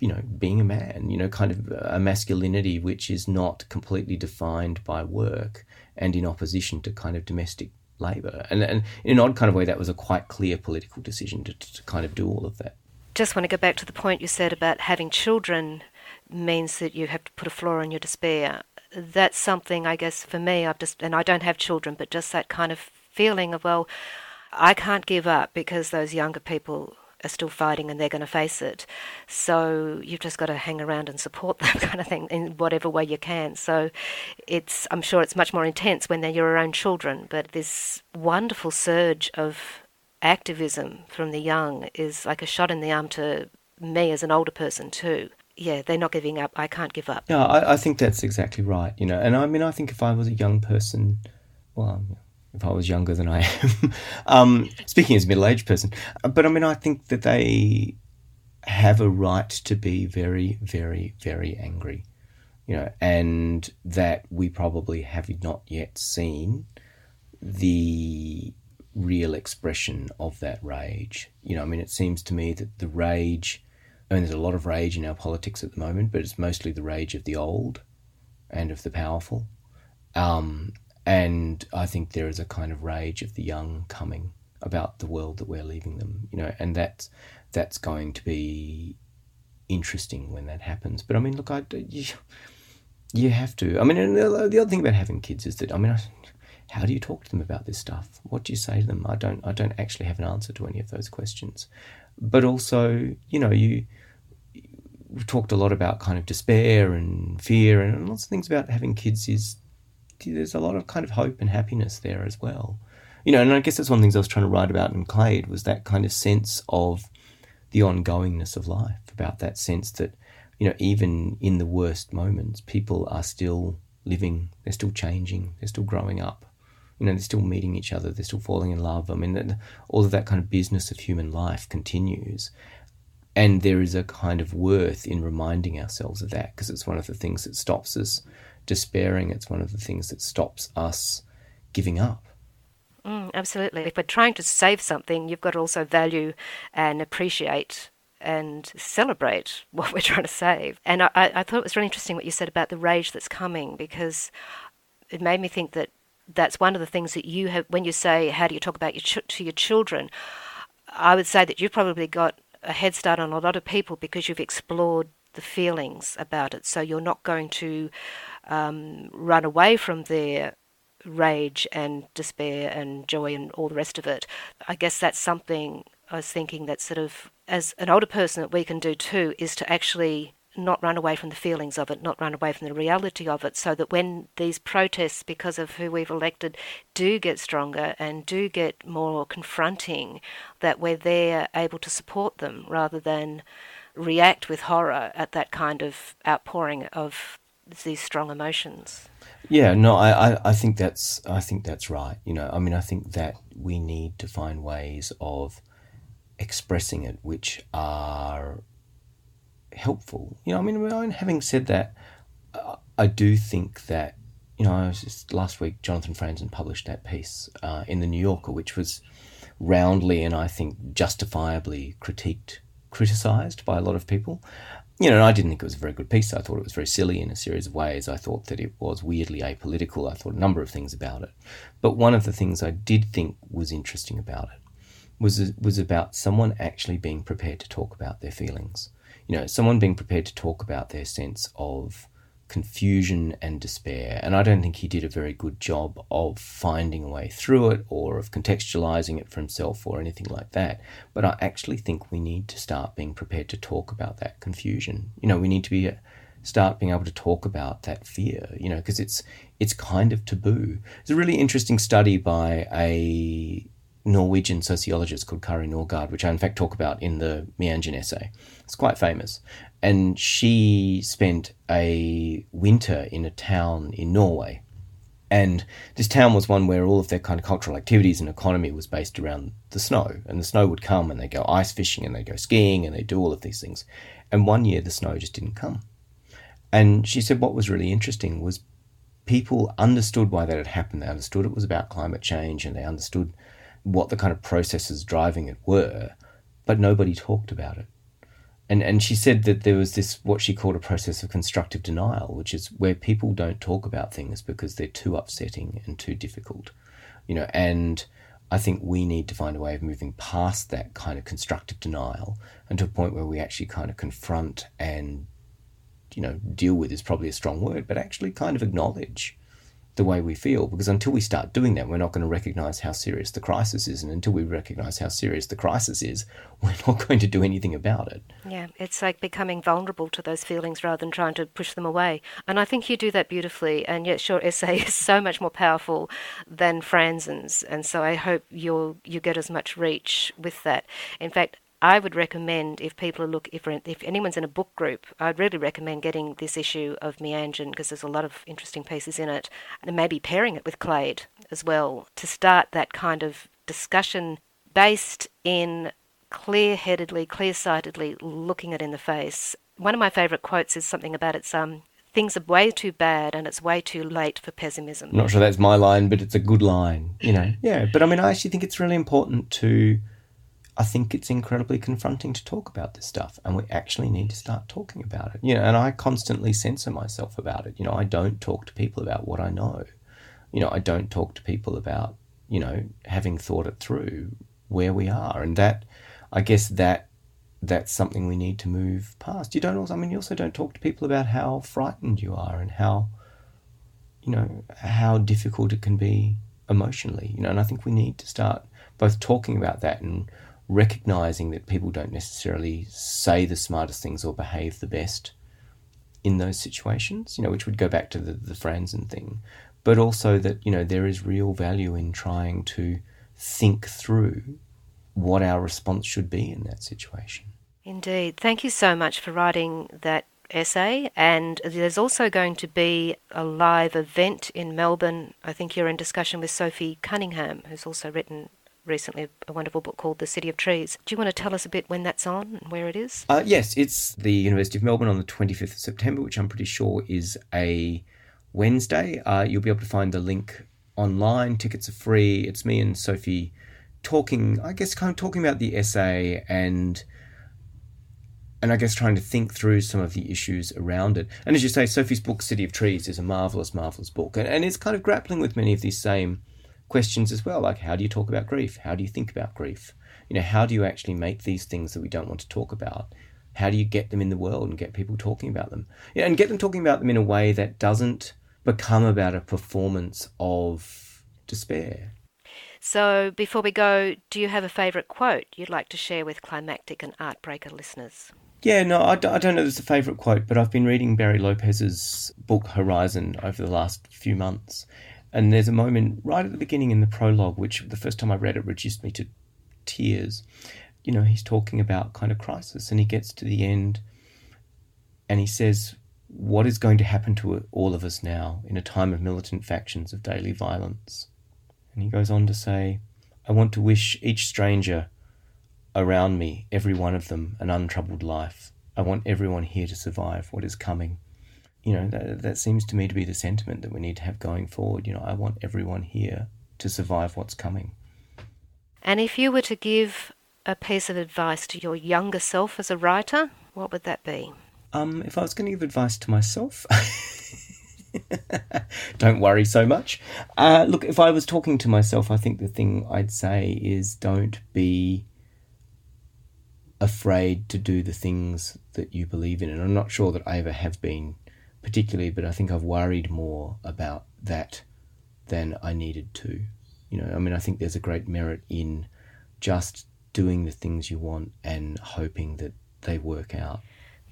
you know, being a man, you know, kind of a masculinity which is not completely defined by work and in opposition to kind of domestic labour. And, and in an odd kind of way, that was a quite clear political decision to, to kind of do all of that. Just want to go back to the point you said about having children means that you have to put a floor on your despair. That's something, I guess, for me, I've just, and I don't have children, but just that kind of feeling of, well, I can't give up because those younger people are still fighting and they're going to face it. So you've just got to hang around and support <laughs> them, kind of thing, in whatever way you can. So it's, I'm sure it's much more intense when they're your own children, but this wonderful surge of activism from the young is like a shot in the arm to me as an older person too. Yeah, they're not giving up. I can't give up. Yeah, I, I think that's exactly right. You know, and I mean, I think if I was a young person, well, if I was younger than I am. <laughs> um, speaking as a middle aged person, but I mean, I think that they have a right to be very, very, very angry, you know, and that we probably have not yet seen the real expression of that rage. You know, I mean, it seems to me that the rage, I mean, there's a lot of rage in our politics at the moment, but it's mostly the rage of the old and of the powerful. Um, and I think there is a kind of rage of the young coming about the world that we're leaving them, you know, and that's that's going to be interesting when that happens. But I mean, look, I you, you have to. I mean, the, the other thing about having kids is that I mean, how do you talk to them about this stuff? What do you say to them? I don't. I don't actually have an answer to any of those questions. But also, you know, you we've talked a lot about kind of despair and fear and lots of things about having kids is there's a lot of kind of hope and happiness there as well you know, and I guess that's one of the things I was trying to write about in Clade was that kind of sense of the ongoingness of life, about that sense that, you know, even in the worst moments, people are still living, they're still changing, they're still growing up. You know, they're still meeting each other, they're still falling in love. I mean, all of that kind of business of human life continues. And there is a kind of worth in reminding ourselves of that because it's one of the things that stops us despairing. It's one of the things that stops us giving up. Mm, absolutely. If we're trying to save something, you've got to also value and appreciate and celebrate <laughs> what we're trying to save. And I, I thought it was really interesting what you said about the rage that's coming because it made me think that that's one of the things that you have when you say how do you talk about your ch- to your children. I would say that you've probably got a head start on a lot of people because you've explored the feelings about it. So you're not going to um, run away from their rage and despair and joy and all the rest of it. I guess that's something I was thinking that sort of, as an older person, that we can do too is to actually not run away from the feelings of it, not run away from the reality of it, so that when these protests, because of who we've elected, do get stronger and do get more confronting, that we're there able to support them rather than react with horror at that kind of outpouring of these strong emotions. Yeah, no, I, I, I think that's I think that's right. You know, I mean, I think that we need to find ways of expressing it which are helpful. You know, I mean, having said that, I do think that you know, I was just last week Jonathan Franzen published that piece uh, in the New Yorker, which was roundly and I think justifiably critiqued, criticized by a lot of people you know, I didn't think it was a very good piece. I thought it was very silly in a series of ways. I thought that it was weirdly apolitical. I thought a number of things about it. But one of the things I did think was interesting about it was was about someone actually being prepared to talk about their feelings. You know, someone being prepared to talk about their sense of confusion and despair. And I don't think he did a very good job of finding a way through it or of contextualizing it for himself or anything like that. But I actually think we need to start being prepared to talk about that confusion. You know, we need to be uh, start being able to talk about that fear, you know, because it's it's kind of taboo. It's a really interesting study by a Norwegian sociologist called Kari Norgaard, which I in fact talk about in the Meanjin essay. It's quite famous and she spent a winter in a town in Norway. And this town was one where all of their kind of cultural activities and economy was based around the snow. And the snow would come and they go ice fishing and they go skiing and they do all of these things. And one year the snow just didn't come. And she said what was really interesting was people understood why that had happened. They understood it was about climate change and they understood what the kind of processes driving it were, but nobody talked about it and and she said that there was this what she called a process of constructive denial, which is where people don't talk about things because they're too upsetting and too difficult, you know. And I think we need to find a way of moving past that kind of constructive denial and to a point where we actually kind of confront and you know deal with is probably a strong word, but actually kind of acknowledge the way we feel because until we start doing that, we're not going to recognize how serious the crisis is. And until we recognize how serious the crisis is, <laughs> we're not going to do anything about it. Yeah, it's like becoming vulnerable to those feelings rather than trying to push them away. And I think you do that beautifully. And yet, your essay <laughs> is so much more powerful than Franzen's. And so I hope you'll you get as much reach with that. In fact, I would recommend if people are look if if anyone's in a book group, I'd really recommend getting this issue of Meanjin because there's a lot of interesting pieces in it, and maybe pairing it with Clade as well to start that kind of discussion based in clear-headedly, clear-sightedly looking it in the face. One of my favourite quotes is something about it's um things are way too bad and it's way too late for pessimism. I'm not sure that's my line, but it's a good line, you know. Yeah, but I mean, I actually think it's really important to. I think it's incredibly confronting to talk about this stuff, and we actually need to start talking about it. You know, and I constantly censor myself about it. You know, I don't talk to people about what I know. You know, I don't talk to people about you know having thought it through where we are, and that I guess that that's something we need to move past. You don't also, I mean, you also don't talk to people about how frightened you are and how, you know, how difficult it can be emotionally, you know, and I think we need to start both talking about that and recognizing that people don't necessarily say the smartest things or behave the best in those situations, you know, which would go back to the, the Franzen thing, but also that, you know, there is real value in trying to think through what our response should be in that situation. Indeed. Thank you so much for writing that essay. And there's also going to be a live event in Melbourne. I think you're in discussion with Sophie Cunningham, who's also written recently a wonderful book called The City of Trees. Do you want to tell us a bit when that's on and where it is? Uh, yes, it's the University of Melbourne on the 25th of September, which I'm pretty sure is a Wednesday. Uh, you'll be able to find the link online. Tickets are free. It's me and Sophie talking, I guess, kind of talking about the essay and and I guess trying to think through some of the issues around it. And as you say, Sophie's book, City of Trees, is a marvelous, marvelous book. And, and it's kind of grappling with many of these same questions as well. Like, how do you talk about grief? How do you think about grief? You know, how do you actually make these things that we don't want to talk about? How do you get them in the world and get people talking about them? Yeah, and get them talking about them in a way that doesn't become about a performance of despair. So, before we go, do you have a favourite quote you'd like to share with Climactic and Artbreaker listeners? Yeah, no, I, I don't know there's a favourite quote, but I've been reading Barry Lopez's book Horizon over the last few months. And there's a moment right at the beginning in the prologue, which the first time I read it reduced me to tears. You know, he's talking about kind of crisis, and he gets to the end and he says, What is going to happen to all of us now in a time of militant factions of daily violence? And he goes on to say, I want to wish each stranger around me, every one of them, an untroubled life. I want everyone here to survive what is coming. You know, that, that seems to me to be the sentiment that we need to have going forward. You know, I want everyone here to survive what's coming. And if you were to give a piece of advice to your younger self as a writer, what would that be? Um, if I was going to give advice to myself, <laughs> don't worry so much. Uh, look, if I was talking to myself, I think the thing I'd say is don't be afraid to do the things that you believe in. And I'm not sure that I ever have been particularly, but I think I've worried more about that than I needed to. You know, I mean, I think there's a great merit in just doing the things you want and hoping that they work out.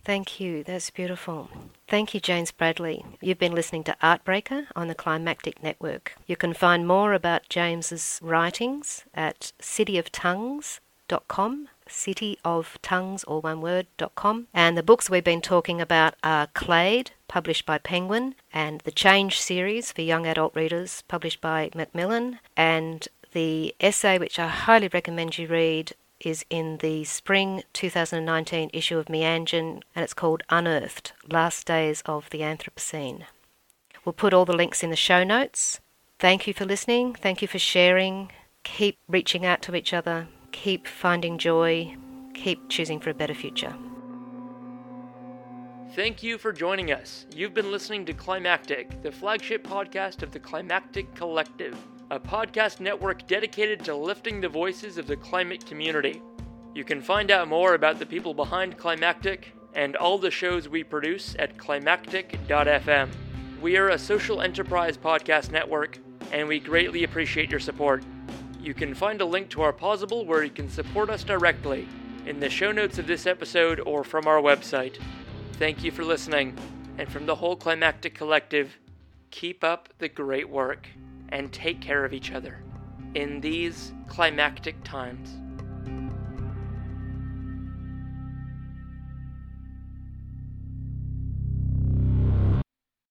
Thank you. That's beautiful. Thank you, James Bradley. You've been listening to Artbreaker on the Climactic Network. You can find more about James's writings at cityoftongues.com city of tongues or one word dot com and the books we've been talking about are clade published by penguin and the change series for young adult readers published by macmillan and the essay which i highly recommend you read is in the spring 2019 issue of Meanjin and it's called Unearthed Last Days of the Anthropocene. We'll put all the links in the show notes. Thank you for listening. Thank you for sharing. Keep reaching out to each other keep finding joy, keep choosing for a better future. Thank you for joining us. You've been listening to Climactic, the flagship podcast of the Climactic Collective, a podcast network dedicated to lifting the voices of the climate community. You can find out more about the people behind Climactic and all the shows we produce at climactic.fm. We are a social enterprise podcast network, and we greatly appreciate your support. You can find a link to our Pozible where you can support us directly in the show notes of this episode or from our website. Thank you for listening, and from the whole Climactic Collective, keep up the great work and take care of each other in these climactic times.